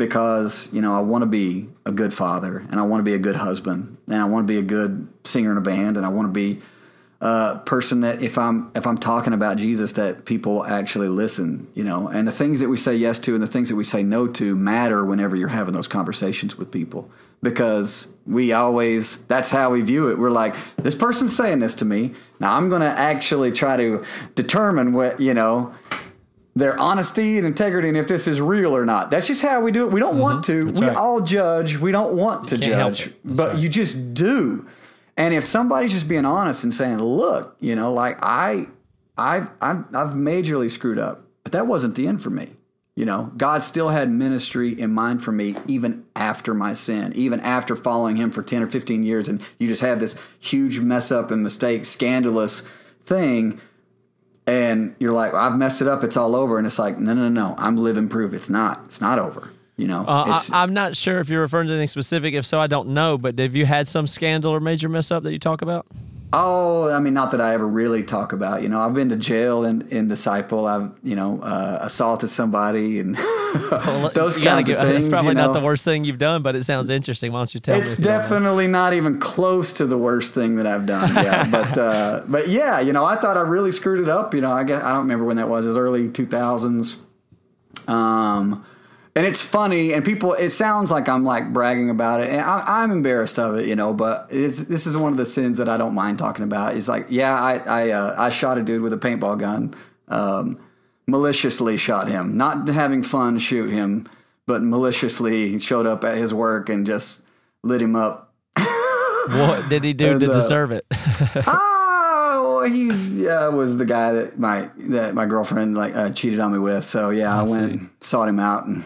because you know I want to be a good father, and I want to be a good husband, and I want to be a good singer in a band, and I want to be a person that if I'm if I'm talking about Jesus, that people actually listen. You know, and the things that we say yes to and the things that we say no to matter whenever you're having those conversations with people because we always that's how we view it. We're like, this person's saying this to me. Now I'm going to actually try to determine what you know their honesty and integrity and if this is real or not. That's just how we do it. We don't want to. we right. all judge. We don't want to judge, but right. you just do. And if somebody's just being honest and saying, "Look, you know, like I, I've, I've, I've majorly screwed up, but that wasn't the end for me." You know, God still had ministry in mind for me even after my sin, even after following Him for ten or fifteen years, and you just have this huge mess up and mistake, scandalous thing and you're like, I've messed it up. It's all over. And it's like, no, no, no. No. I'm living proof. It's not. It's not over. You know. Uh, I, I'm not sure if you're referring to anything specific. If so, I don't know. But have you had some scandal or major mess up that you talk about? Oh, I mean, not that I ever really talk about. You know, I've been to jail in, in disciple. I've you know uh, assaulted somebody and those kinds of things. It's probably you know. not the worst thing you've done, but it sounds interesting. Why don't you tell It's me? if you don't mind? definitely not even close to the worst thing that I've done. Yeah, but uh, but yeah, you know, I thought I really screwed it up. You know, I guess I don't remember when that was. It was early two thousands. Um, and it's funny, and people. It sounds like I'm like bragging about it, and I, I'm embarrassed of it, you know. But it's, this is one of the sins that I don't mind talking about. It's like, yeah, I I, uh, I shot a dude with a paintball gun, um, maliciously shot him, not having fun shoot him, but maliciously showed up at his work and just lit him up. What did he do And, to uh, deserve it? Oh, he yeah, was the guy that my that my girlfriend like uh, cheated on me with. So yeah, I, went and sought him out and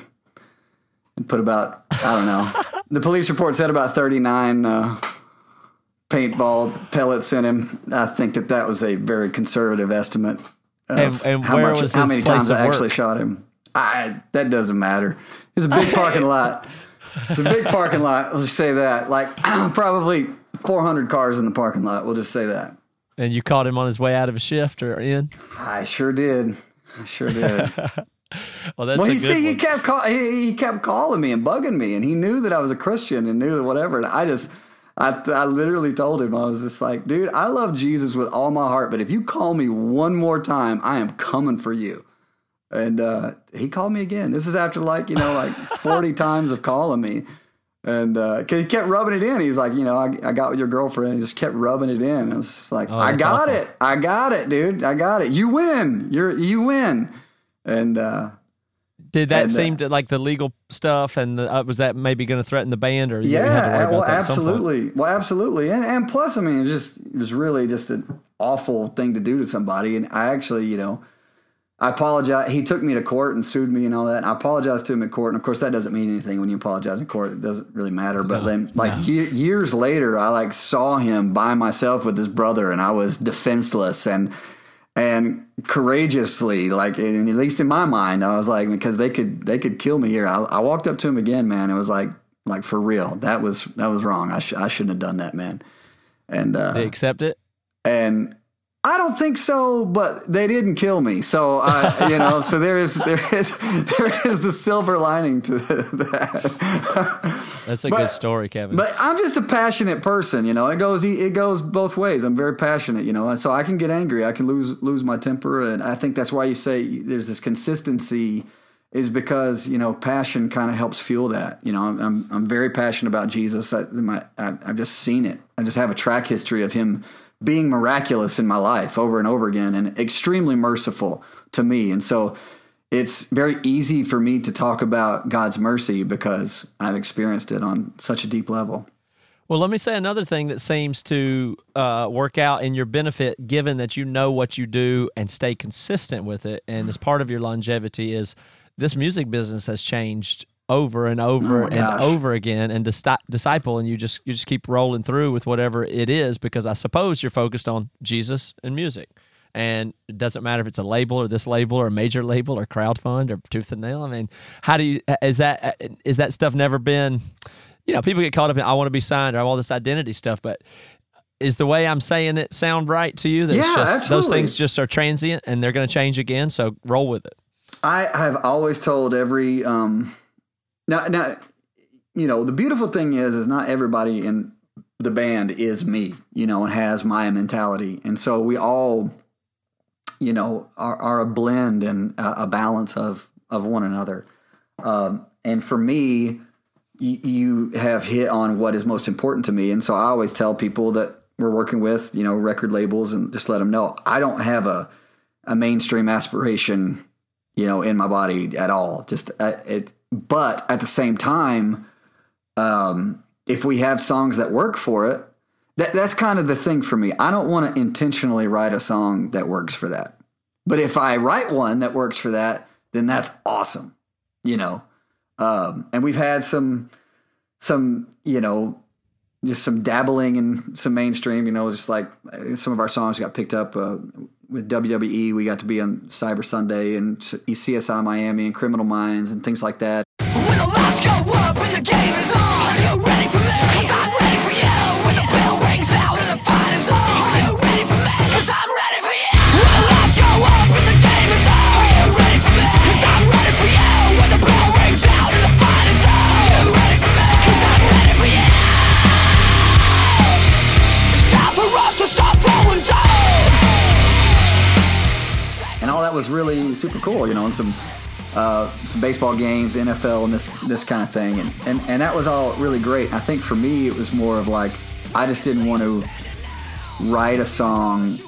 put about I don't know. the police report said about thirty nine uh, paintball pellets in him. I think that that was a very conservative estimate. Of And- and how where much, was how many times I actually shot him? I that doesn't matter. It's a big parking lot. It's a big parking lot. Let's just say that. Like probably 400 cars in the parking lot. We'll just say that. and you caught him on his way out of a shift or in? I sure did. I sure did. Well, that's well, good see, he kept call, he, he kept calling me and bugging me, and he knew that I was a Christian and knew that whatever. And I just, I, I literally told him I was just like, dude, I love Jesus with all my heart, but if you call me one more time, I am coming for you. And uh, he called me again. This is after like you know like forty times of calling me, and because he kept rubbing it in. He's like, you know, I, I got with your girlfriend. He just kept rubbing it in. I was like, I Oh, that's got awful. it, I got it, dude, I got it. You win. You're you win. And uh, Did that and, uh, seem to like the legal stuff and the, uh, was that maybe going to threaten the band or yeah, had to worry about well, that at some point? absolutely, well, absolutely, and and plus, I mean, it just it was really just an awful thing to do to somebody. And I actually, you know, I apologize. He took me to court and sued me and all that. And I apologized to him in court. And of course, that doesn't mean anything when you apologize in court. It doesn't really matter. But then, like ye- years later, I like saw him by myself with his brother, and I was defenseless and and courageously, like and at least in my mind, I was like, because they could they could kill me here. I, I walked up to him again, man. It was like like for real. That was that was wrong. I sh- I shouldn't have done that, man. And uh, he accept it? and I don't think so, but they didn't kill me. So uh, you know, so there is there is there is the silver lining to that. That's a But- good story, Kevin. But I'm just a passionate person, you know. It goes it goes both ways. I'm very passionate, you know, and so I can get angry. I can lose lose my temper, and I think that's why you say there's this consistency. Is because you know passion kind of helps fuel that. You know, I'm I'm, I'm very passionate about Jesus. I, my, I, I've just seen it. I just have a track history of him being miraculous in my life over and over again, and extremely merciful to me. And so it's very easy for me to talk about God's mercy because I've experienced it on such a deep level. Well, let me say another thing that seems to uh, work out in your benefit, given that you know what you do and stay consistent with it, and as part of your longevity is this music business has changed over and over Oh and gosh. over again, and dis- disciple, and you just you just keep rolling through with whatever it is because I suppose you're focused on Jesus and music. And it doesn't matter if it's a label or this label or a major label or crowdfund or tooth and nail. I mean, how do you is that is that stuff never been? You know, people get caught up in I want to be signed or all this identity stuff, but is the way I'm saying it sound right to you? That it's Yeah, just, those things just are transient and they're going to change again. So roll with it. I have always told every um now now you know the beautiful thing is is not everybody in the band is me you know and has my mentality. And so we all you know are, are a blend and a, a balance of of one another. Um and for me you, have hit on what is most important to me. And so i always tell people that we're working with you know record labels and just let them know i don't have a a mainstream aspiration you know, in my body at all. Just uh, it, but at the same time, um, if we have songs that work for it, that that's kind of the thing for me. I don't want to intentionally write a song that works for that. But if I write one that works for that, then that's awesome. You know, um, and we've had some some you know just some dabbling in some mainstream. You know, just like some of our songs got picked up uh, with WWE. We got to be on Cyber Sunday and CSI Miami and Criminal Minds and things like that. When the lights go up the game is on Are you ready for? Was really super cool, you know, and some uh, some baseball games, NFL, and this this kind of thing, and, and and that was all really great. I think for me, it was more of like I just didn't want to write a song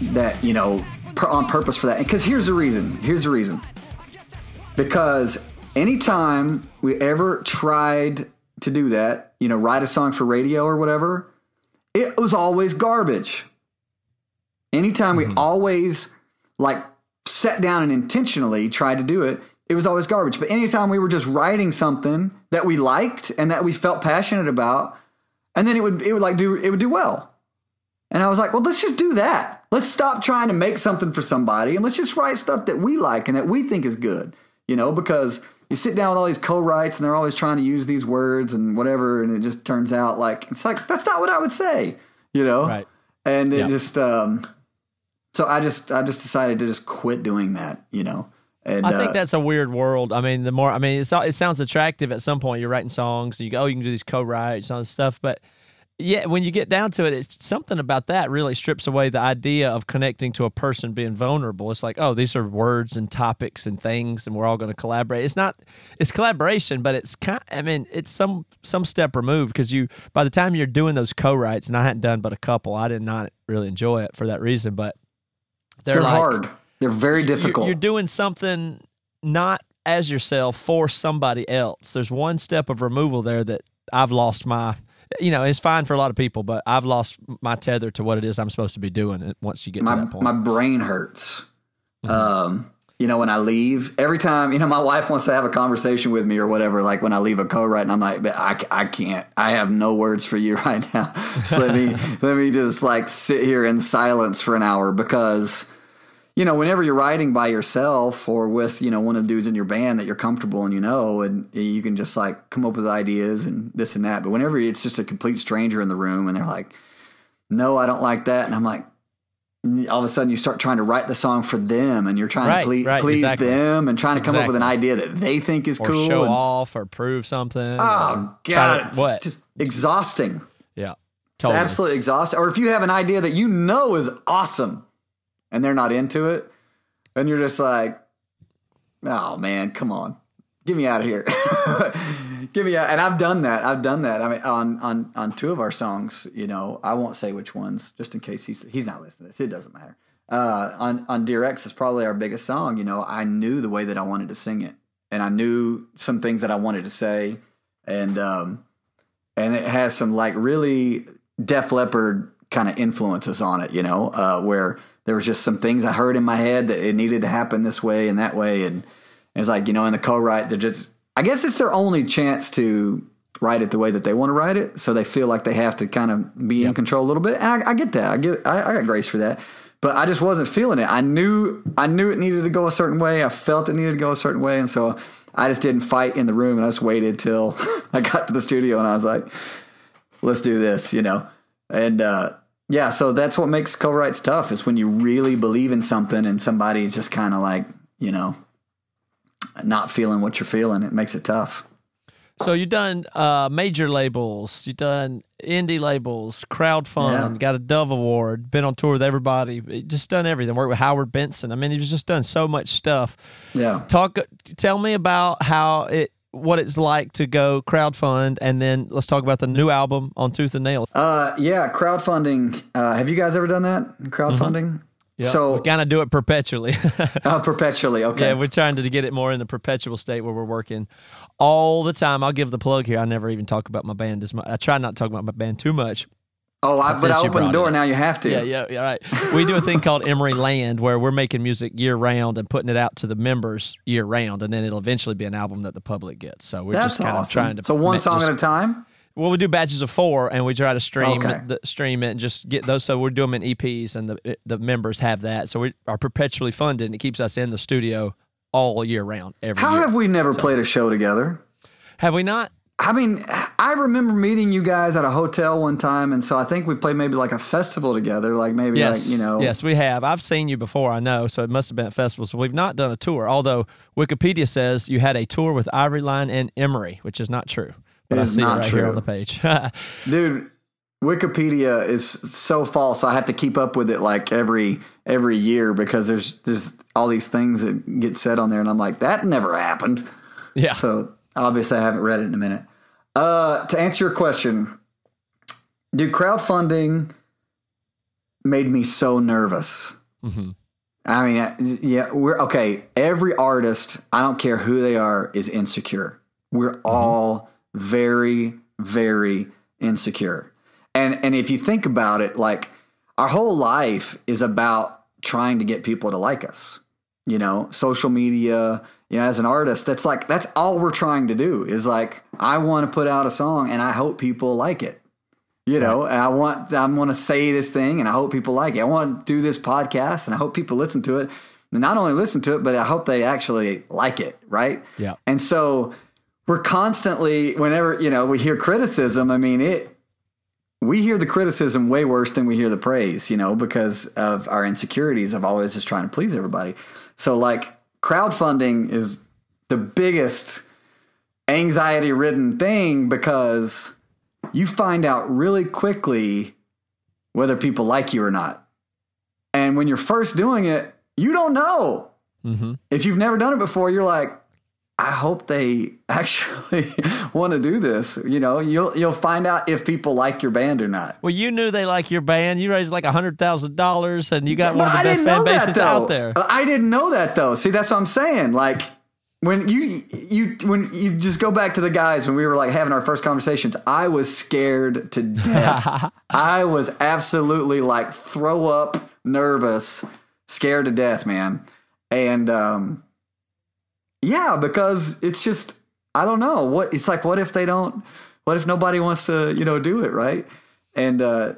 that you know per, on purpose for that. Because here's the reason. Here's the reason. Because anytime we ever tried to do that, you know, write a song for radio or whatever, it was always garbage. Anytime we always like sat down and intentionally tried to do it, it was always garbage. But anytime we were just writing something that we liked and that we felt passionate about, and then it would it would like do it would do well. And I was like, well, let's just do that. Let's stop trying to make something for somebody and let's just write stuff that we like and that we think is good. You know, because you sit down with all these co-writes and they're always trying to use these words and whatever, and it just turns out like it's like that's not what I would say. You know, Right. And it Yeah. just um, so I just I just decided to just quit doing that. You know, and I think uh, that's a weird world. I mean, the more I mean, it's, it sounds attractive at some point. You're writing songs, and you go, oh, you can do these co-writes, and all this stuff. But yeah, when you get down to it, it's something about that really strips away the idea of connecting to a person being vulnerable. It's like, oh, these are words and topics and things, and we're all going to collaborate. It's not, it's collaboration, but it's kind. I mean, it's some some step removed because you by the time you're doing those co-writes, and I hadn't done but a couple, I did not really enjoy it for that reason. But they're, they're like, hard. They're very difficult. You're, doing something not as yourself for somebody else. There's one step of removal there that I've lost my. You know, it's fine for a lot of people, but I've lost my tether to what it is I'm supposed to be doing. Once you get my to that point, my brain hurts. Mm-hmm. Um, you know, when I leave, every time, you know, my wife wants to have a conversation with me or whatever, like when I leave a co-write and I'm like, "But I, I can't, I have no words for you right now. So let me, let me just like sit here in silence for an hour because, you know, whenever you're writing by yourself or with, you know, one of the dudes in your band that you're comfortable and you know, and you can just like come up with ideas and this and that. But whenever it's just a complete stranger in the room and they're like, no, I don't like that. And I'm like, all of a sudden you start trying to write the song for them and you're trying Right, to please, right, please exactly. them and trying to come up with an idea that they think is or cool. show and, off or prove something. Oh, God. to- what? Just exhausting. yeah, totally. Absolutely exhausting. Or if you have an idea that you know is awesome and they're not into it, and you're just like, oh, man, come on. Get me out of here. Get me out. And I've done that. I've done that. I mean, on, on, on two of our songs, you know, I won't say which ones just in case he's, he's not listening to this. It doesn't matter. Uh, on, on Dear X is probably our biggest song. You know, I knew the way that I wanted to sing it and I knew some things that I wanted to say. And, um, and it has some like really Def Leppard kind of influences on it, you know, uh, where there was just some things I heard in my head that it needed to happen this way and that way, and it's like you know, in the co-write, they're just I guess it's their only chance to write it the way that they want to write it, so they feel like they have to kind of be in control a little bit, and I, I get that, I get I, I got grace for that. But I just wasn't feeling it. I knew I knew it needed to go a certain way. I felt it needed to go a certain way, and so I just didn't fight in the room, and I just waited till I got to the studio, and I was like, let's do this, you know. And uh, yeah, so that's what makes co-writes tough is when you really believe in something and somebody's just kind of like, you know, not feeling what you're feeling. It makes it tough. So you've done uh, major labels, you've done indie labels, crowdfund, Yeah. got a Dove Award, been on tour with everybody, just done everything. Worked with Howard Benson. I mean, he's just done so much stuff. Yeah. Talk, tell me about how it, what it's like to go crowdfund, and then let's talk about the new album on Tooth and Nail. Uh, yeah, crowdfunding. Uh, have you guys ever done that? Crowdfunding? Yeah, So we kind of do it perpetually. uh, perpetually. Okay. Yeah, we're trying to get it more in the perpetual state where we're working all the time. I'll give the plug here. I never even talk about my band as much. I try not to talk about my band too much. oh, I, but I opened the door. Now you have to. Yeah, yeah, yeah, right. We do a thing called Emery Land where we're making music year round and putting it out to the members year round, and then it'll eventually be an album that the public gets. So we're That's just kind awesome. of trying to. so one song just- at a time. Well, we do batches of four, and we try to stream Okay. the, stream it and just get those. So we're doing them in EPs, and the the members have that. So we are perpetually funded, and it keeps us in the studio all year round. Every How year. have we never played a show together? have we not? I mean, I remember meeting you guys at a hotel one time, and so I think we played maybe like a festival together, like maybe Yes, like you know. yes, we have. I've seen you before, I know. So it must have been at festivals. We've not done a tour, although Wikipedia says you had a tour with Ivoryline and Emery, which is not true. But It I see not it right here true. on the page. dude. Wikipedia is so false. I have to keep up with it like every every year because there's there's all these things that get said on there, and I'm like, that never happened. Yeah. So obviously, I haven't read it in a minute. Uh, to answer your question, dude, crowdfunding made me so nervous. Mhm. I mean, yeah, we're okay. Every artist, I don't care who they are, is insecure. We're all very, very insecure. And and if you think about it, like our whole life is about trying to get people to like us. You know, social media, you know, as an artist, that's like that's all we're trying to do is like I want to put out a song and I hope people like it. You know, and I want I want to say this thing and I hope people like it. I want to do this podcast and I hope people listen to it. And not only listen to it, but I hope they actually like it, right? Yeah. And so we're constantly whenever, you know, we hear criticism, I mean, it we hear the criticism way worse than we hear the praise, you know, because of our insecurities of always just trying to please everybody. So like crowdfunding is the biggest anxiety ridden thing because you find out really quickly whether people like you or not. And when you're first doing it, you don't know. Mm-hmm. If you've never done it before, you're like, I hope they actually want to do this. You know, you'll you'll find out if people like your band or not. Well, you knew they like your band. You raised like a hundred thousand dollars, and you got one of the I best fan know that, bases out there. I didn't know that though. See, that's what I'm saying. Like when you you when you just go back to the guys when we were like having our first conversations, I was scared to death. I was absolutely like throw up, nervous, scared to death, man. And um yeah, because it's just I don't know what it's like. What if they don't? What if nobody wants to you know do it right? And uh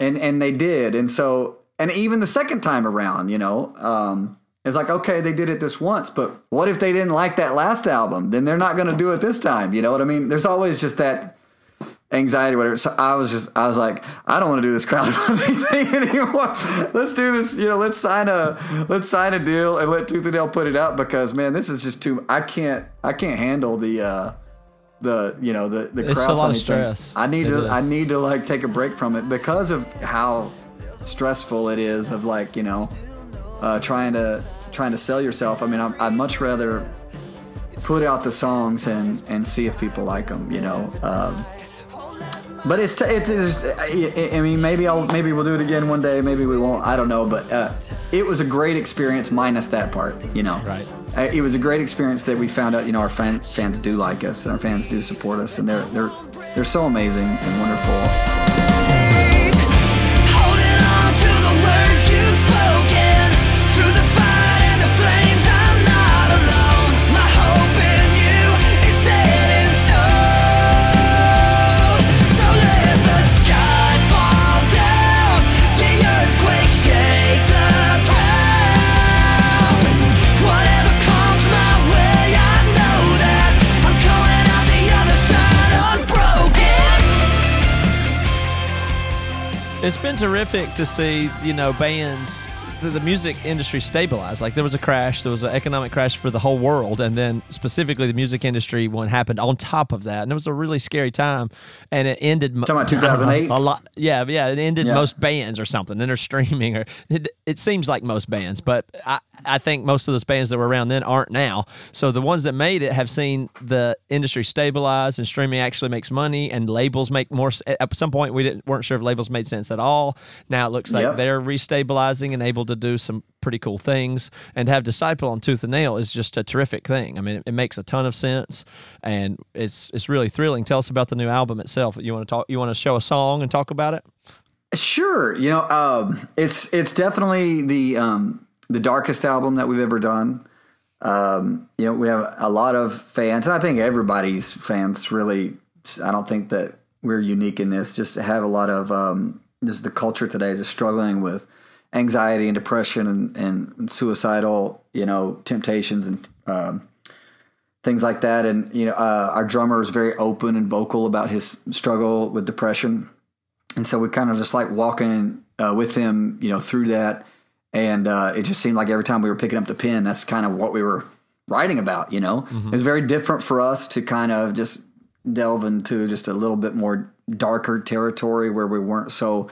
and and they did, and so and even the second time around, you know, um, it's like okay, they did it this once, but what if they didn't like that last album? Then they're not going to do it this time. You know what I mean? There's always just that anxiety, whatever. So I was just, I was like, I don't want to do this crowdfunding thing anymore. Let's do this. You know, let's sign a, let's sign a deal and let Tooth and Nail put it out because man, this is just too. I can't, I can't handle the. uh the you know the the It's a lot of crowdfunding thing. stress. I need It to is. I need to like take a break from it because of how stressful it is of like you know uh, trying to trying to sell yourself. I mean, I'm, I'd much rather put out the songs and and see if people like them. You know. Um, but it's t- it's, it's I mean maybe I'll maybe we'll do it again one day maybe we won't I don't know but uh, it was a great experience minus that part you know Right. Uh, it was a great experience that we found out you know our fan, fans do like us and our fans do support us and they're they're they're so amazing and wonderful terrific to see, you know, bands, the, the music industry stabilize. Like there was a crash, there was an economic crash for the whole world, and then specifically the music industry one happened on top of that, and it was a really scary time. And it ended. Talking about 2008? A lot, yeah, yeah. It ended Yeah. most bands or something. Then they're streaming, or it, it seems like most bands, but I, I think most of those bands that were around then aren't now. So the ones that made it have seen the industry stabilize, and streaming actually makes money, and labels make more. At some point, we didn't weren't sure if labels made sense at all. Now it looks like Yep. they're restabilizing and able to do some pretty cool things. And to have Disciple on Tooth and Nail is just a terrific thing. I mean, it, it makes a ton of sense, and it's it's really thrilling. Tell us about the new album itself. You want to talk? You want to show a song and talk about it? Sure, you know, um, it's it's definitely the um, the darkest album that we've ever done. Um, you know, we have a lot of fans, and I think everybody's fans really. I don't think that we're unique in this. Just to have a lot of um, just the culture today is just struggling with anxiety and depression and, and suicidal, you know, temptations and um, things like that. And you know, uh, our drummer is very open and vocal about his struggle with depression and so we kind of just like walking uh, with him, you know, through that, and uh, it just seemed like every time we were picking up the pen, that's kind of what we were writing about. You know, it was very different for us to kind of just delve into just a little bit more darker territory where we weren't so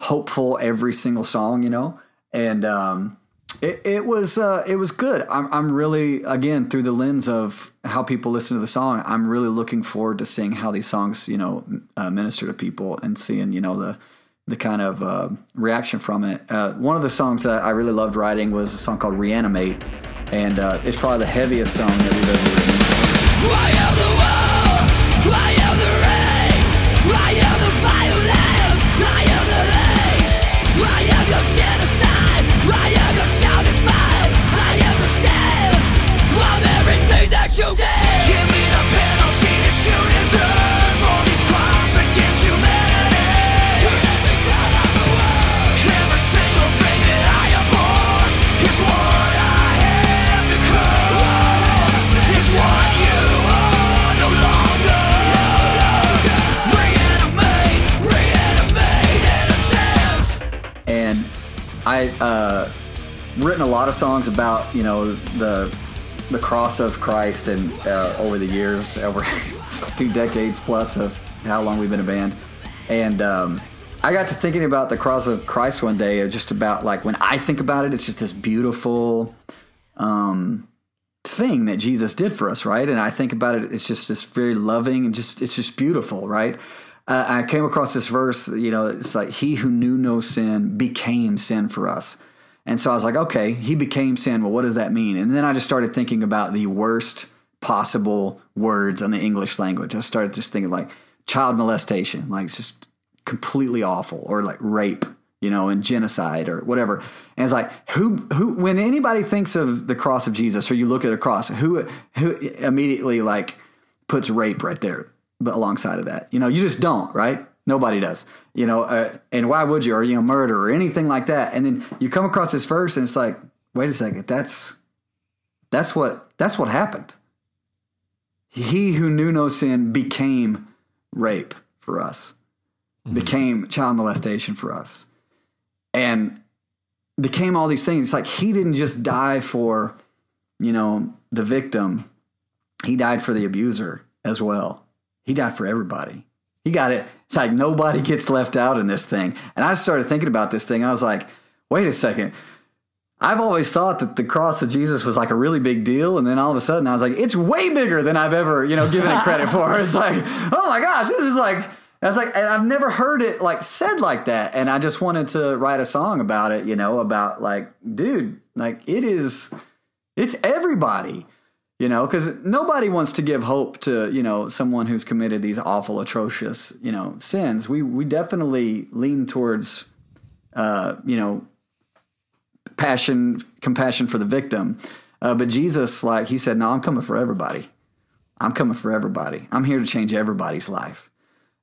hopeful every single song, you know. And um, it, it was uh, it was good. I'm I'm really again through the lens of how people listen to the song. I'm really looking forward to seeing how these songs, you know, uh, minister to people and seeing you know the the kind of uh, reaction from it. Uh, one of the songs that I really loved writing was a song called "Reanimate," and uh, it's probably the heaviest song that we've ever written. Written a lot of songs about you know the the cross of Christ and uh, over the years over two decades plus of how long we've been a band and um, I got to thinking about the cross of Christ one day just about like when I think about it it's just this beautiful um, thing that Jesus did for us, right? And I think about it, it's just this very loving and just it's just beautiful, right? Uh, I came across this verse, you know, it's like he who knew no sin became sin for us. And so I was like, okay, he became sin. Well, what does that mean? And then I just started thinking about the worst possible words in the English language. I started just thinking like child molestation, like it's just completely awful, or like rape, you know, and genocide or whatever. And it's like who who when anybody thinks of the cross of Jesus or you look at a cross, who who immediately like puts rape right there alongside of that? You know, you just don't, right? Nobody does, you know, uh, and why would you? Or you know, murder or anything like that. And then you come across this verse, and it's like, wait a second, that's that's what that's what happened. He who knew no sin became rape for us, became child molestation for us, and became all these things. It's like he didn't just die for, you know, the victim, he died for the abuser as well. He died for everybody. He got it. It's like nobody gets left out in this thing. And I started thinking about this thing. I was like, wait a second. I've always thought that the cross of Jesus was like a really big deal, and then all of a sudden I was like, it's way bigger than I've ever, you know, given it credit for. It's like, oh my gosh, this is like, I was like, and I've never heard it like said like that, and I just wanted to write a song about it, you know, about like, dude, like it is, it's everybody, you know, because nobody wants to give hope to you know someone who's committed these awful, atrocious, you know, sins. We we definitely lean towards, uh, you know, passion, compassion for the victim. Uh, but Jesus, like he said, no, I'm coming for everybody. I'm coming for everybody. I'm here to change everybody's life.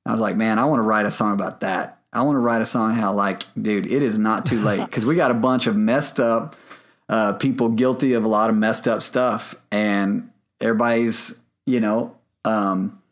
I was like, man, I want to write a song about that. I want to write a song how, like, dude, it is not too late because we got a bunch of messed up uh, people guilty of a lot of messed up stuff, and everybody's, you know, um,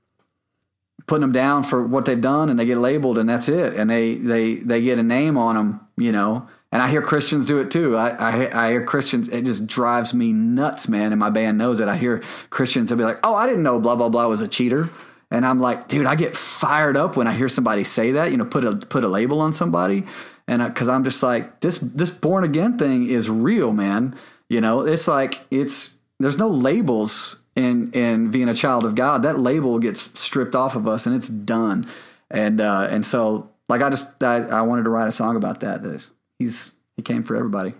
putting them down for what they've done, and they get labeled, and that's it, and they they they get a name on them, you know. And I hear Christians do it too. I, I I hear Christians. It just drives me nuts, man. And my band knows it. I hear Christians. They'll be like, "Oh, I didn't know blah blah blah was a cheater." And I'm like, dude, I get fired up when I hear somebody say that. You know, put a put a label on somebody, and because I'm just like, this this born again thing is real, man. You know, it's like it's there's no labels in in being a child of God. That label gets stripped off of us, and it's done. And uh, and so, like, I just I, I wanted to write a song about that. This he's he came for everybody.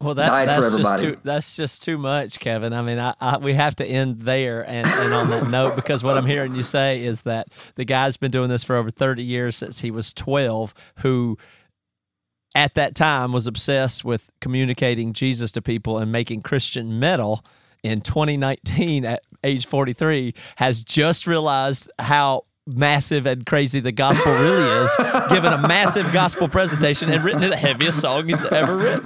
Well, that, died for that's just everybody. too that's just too much, Kevin. I mean, I, I we have to end there and, and on that note because what I'm hearing you say is that the guy's been doing this for over 30 years since he was 12, who at that time was obsessed with communicating Jesus to people and making Christian metal. In 2019, at age 43, has just realized how massive and crazy the gospel really is, given a massive gospel presentation and written the heaviest song he's ever written.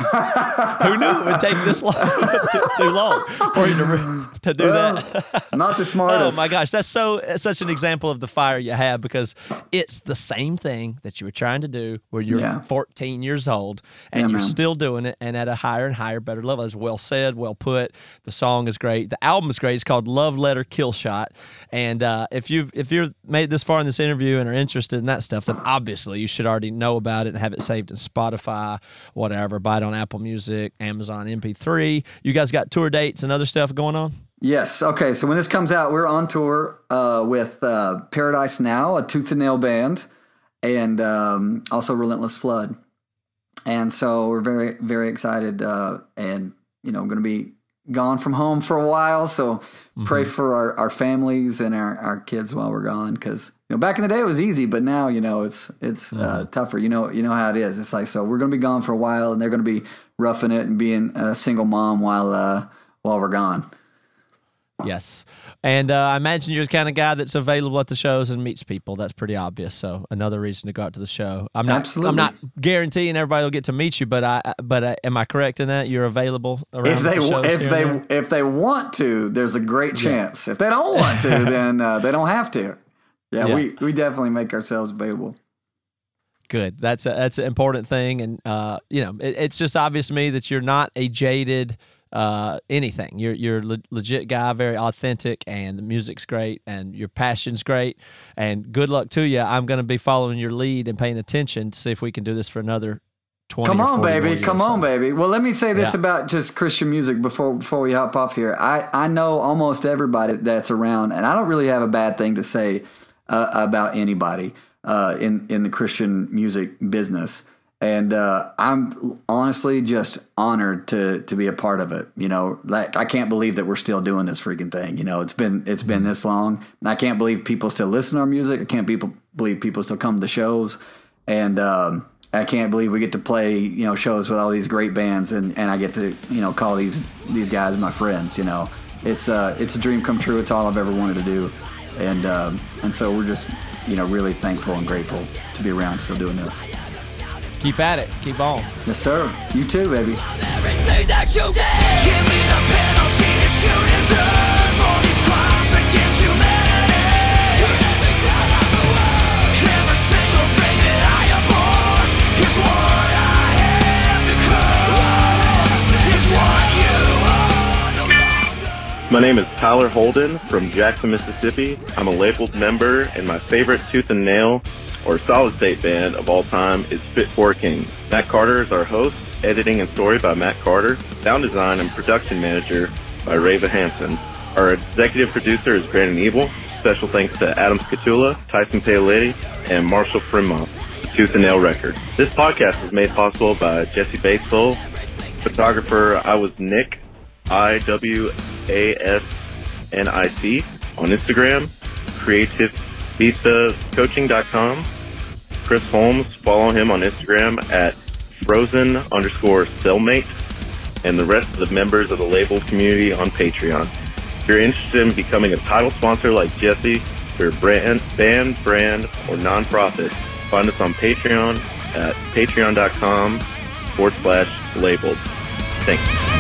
Who knew it would take this long, too, long for him to re- to do Well, that. not the smartest. Oh my gosh, that's so such an example of the fire you have because it's the same thing that you were trying to do where you're Yeah. 14 years old and Yeah, you're man. still doing it and at a higher and higher, better level. It's well said, well put. The song is great. The album is great. It's called Love Letter Kill Shot. And uh, if you if you're made this far in this interview and are interested in that stuff, then obviously you should already know about it and have it saved in Spotify, whatever. Buy it on Apple Music, Amazon MP3. You guys got tour dates and other stuff going on? Yes. Okay. So when this comes out, we're on tour uh, with uh, Paradise Now, a Tooth and Nail band, and um, also Relentless Flood. And so we're very, very excited, uh, and you know, going to be gone from home for a while. So pray for our, our families and our, our kids while we're gone, because you know, back in the day it was easy, but now you know it's it's uh, tougher. You know, you know how it is. It's like so we're going to be gone for a while, and they're going to be roughing it and being a single mom while uh, while we're gone. Yes. And uh, I imagine you're the kind of guy that's available at the shows and meets people. That's pretty obvious. So another reason to go out to the show. I'm not. Absolutely. I'm not guaranteeing everybody will get to meet you, but I. But uh, am I correct in that you're available around if they the shows if they if they want to, there's a great chance. If they don't want to, then uh, they don't have to. Yeah, Yeah. we we definitely make ourselves available. Good. That's a, that's an important thing, and uh, you know, it, it's just obvious to me that you're not a jaded uh, anything. You're you're a le- legit guy, very authentic, and the music's great, and your passion's great, and good luck to you. I'm going to be following your lead and paying attention to see if we can do this for another. 20 Come on, baby. Come on, baby. Well, let me say this Yeah. about just Christian music before before we hop off here. I I know almost everybody that's around, and I don't really have a bad thing to say uh, about anybody uh, in in the Christian music business. And uh, I'm honestly just honored to to be a part of it. You know, like I can't believe that we're still doing this freaking thing. You know, it's been it's been this long. I can't believe people still listen to our music. I can't people believe people still come to shows. And um, I can't believe we get to play, you know, shows with all these great bands, and, and I get to, you know, call these these guys my friends. You know, it's uh, it's a dream come true. It's all I've ever wanted to do, and um, and so we're just, you know, really thankful and grateful to be around still doing this. Keep at it. Keep on. Yes, sir. You too, baby. Everything that you did, give me the penalty that you deserve for these crimes against humanity. Every time I go out, every single thing that I am born is what I have become. Is what you are no longer. My name is Tyler Holden from Jackson, Mississippi. I'm a labeled member, and my favorite tooth and nail or solid state band of all time is Fit for King. Matt Carter is our host, editing and story by Matt Carter, sound design and production manager by Rava Hansen. Our executive producer is Brandon Ebel. Special thanks to Adam Scatula, Tyson Paoletti, and Marshall Fremont, Tooth and Nail Record. This podcast was made possible by Jesse Batesville, photographer I was Nick, I W A S N I C on Instagram, creativevistacoaching.com. Chris Holmes, follow him on Instagram at frozen underscore cellmate, and the rest of the members of the label community on Patreon. If you're interested in becoming a title sponsor like Jesse for brand, band, brand, or nonprofit, find us on Patreon at patreon.com forward slash labeled. Thanks.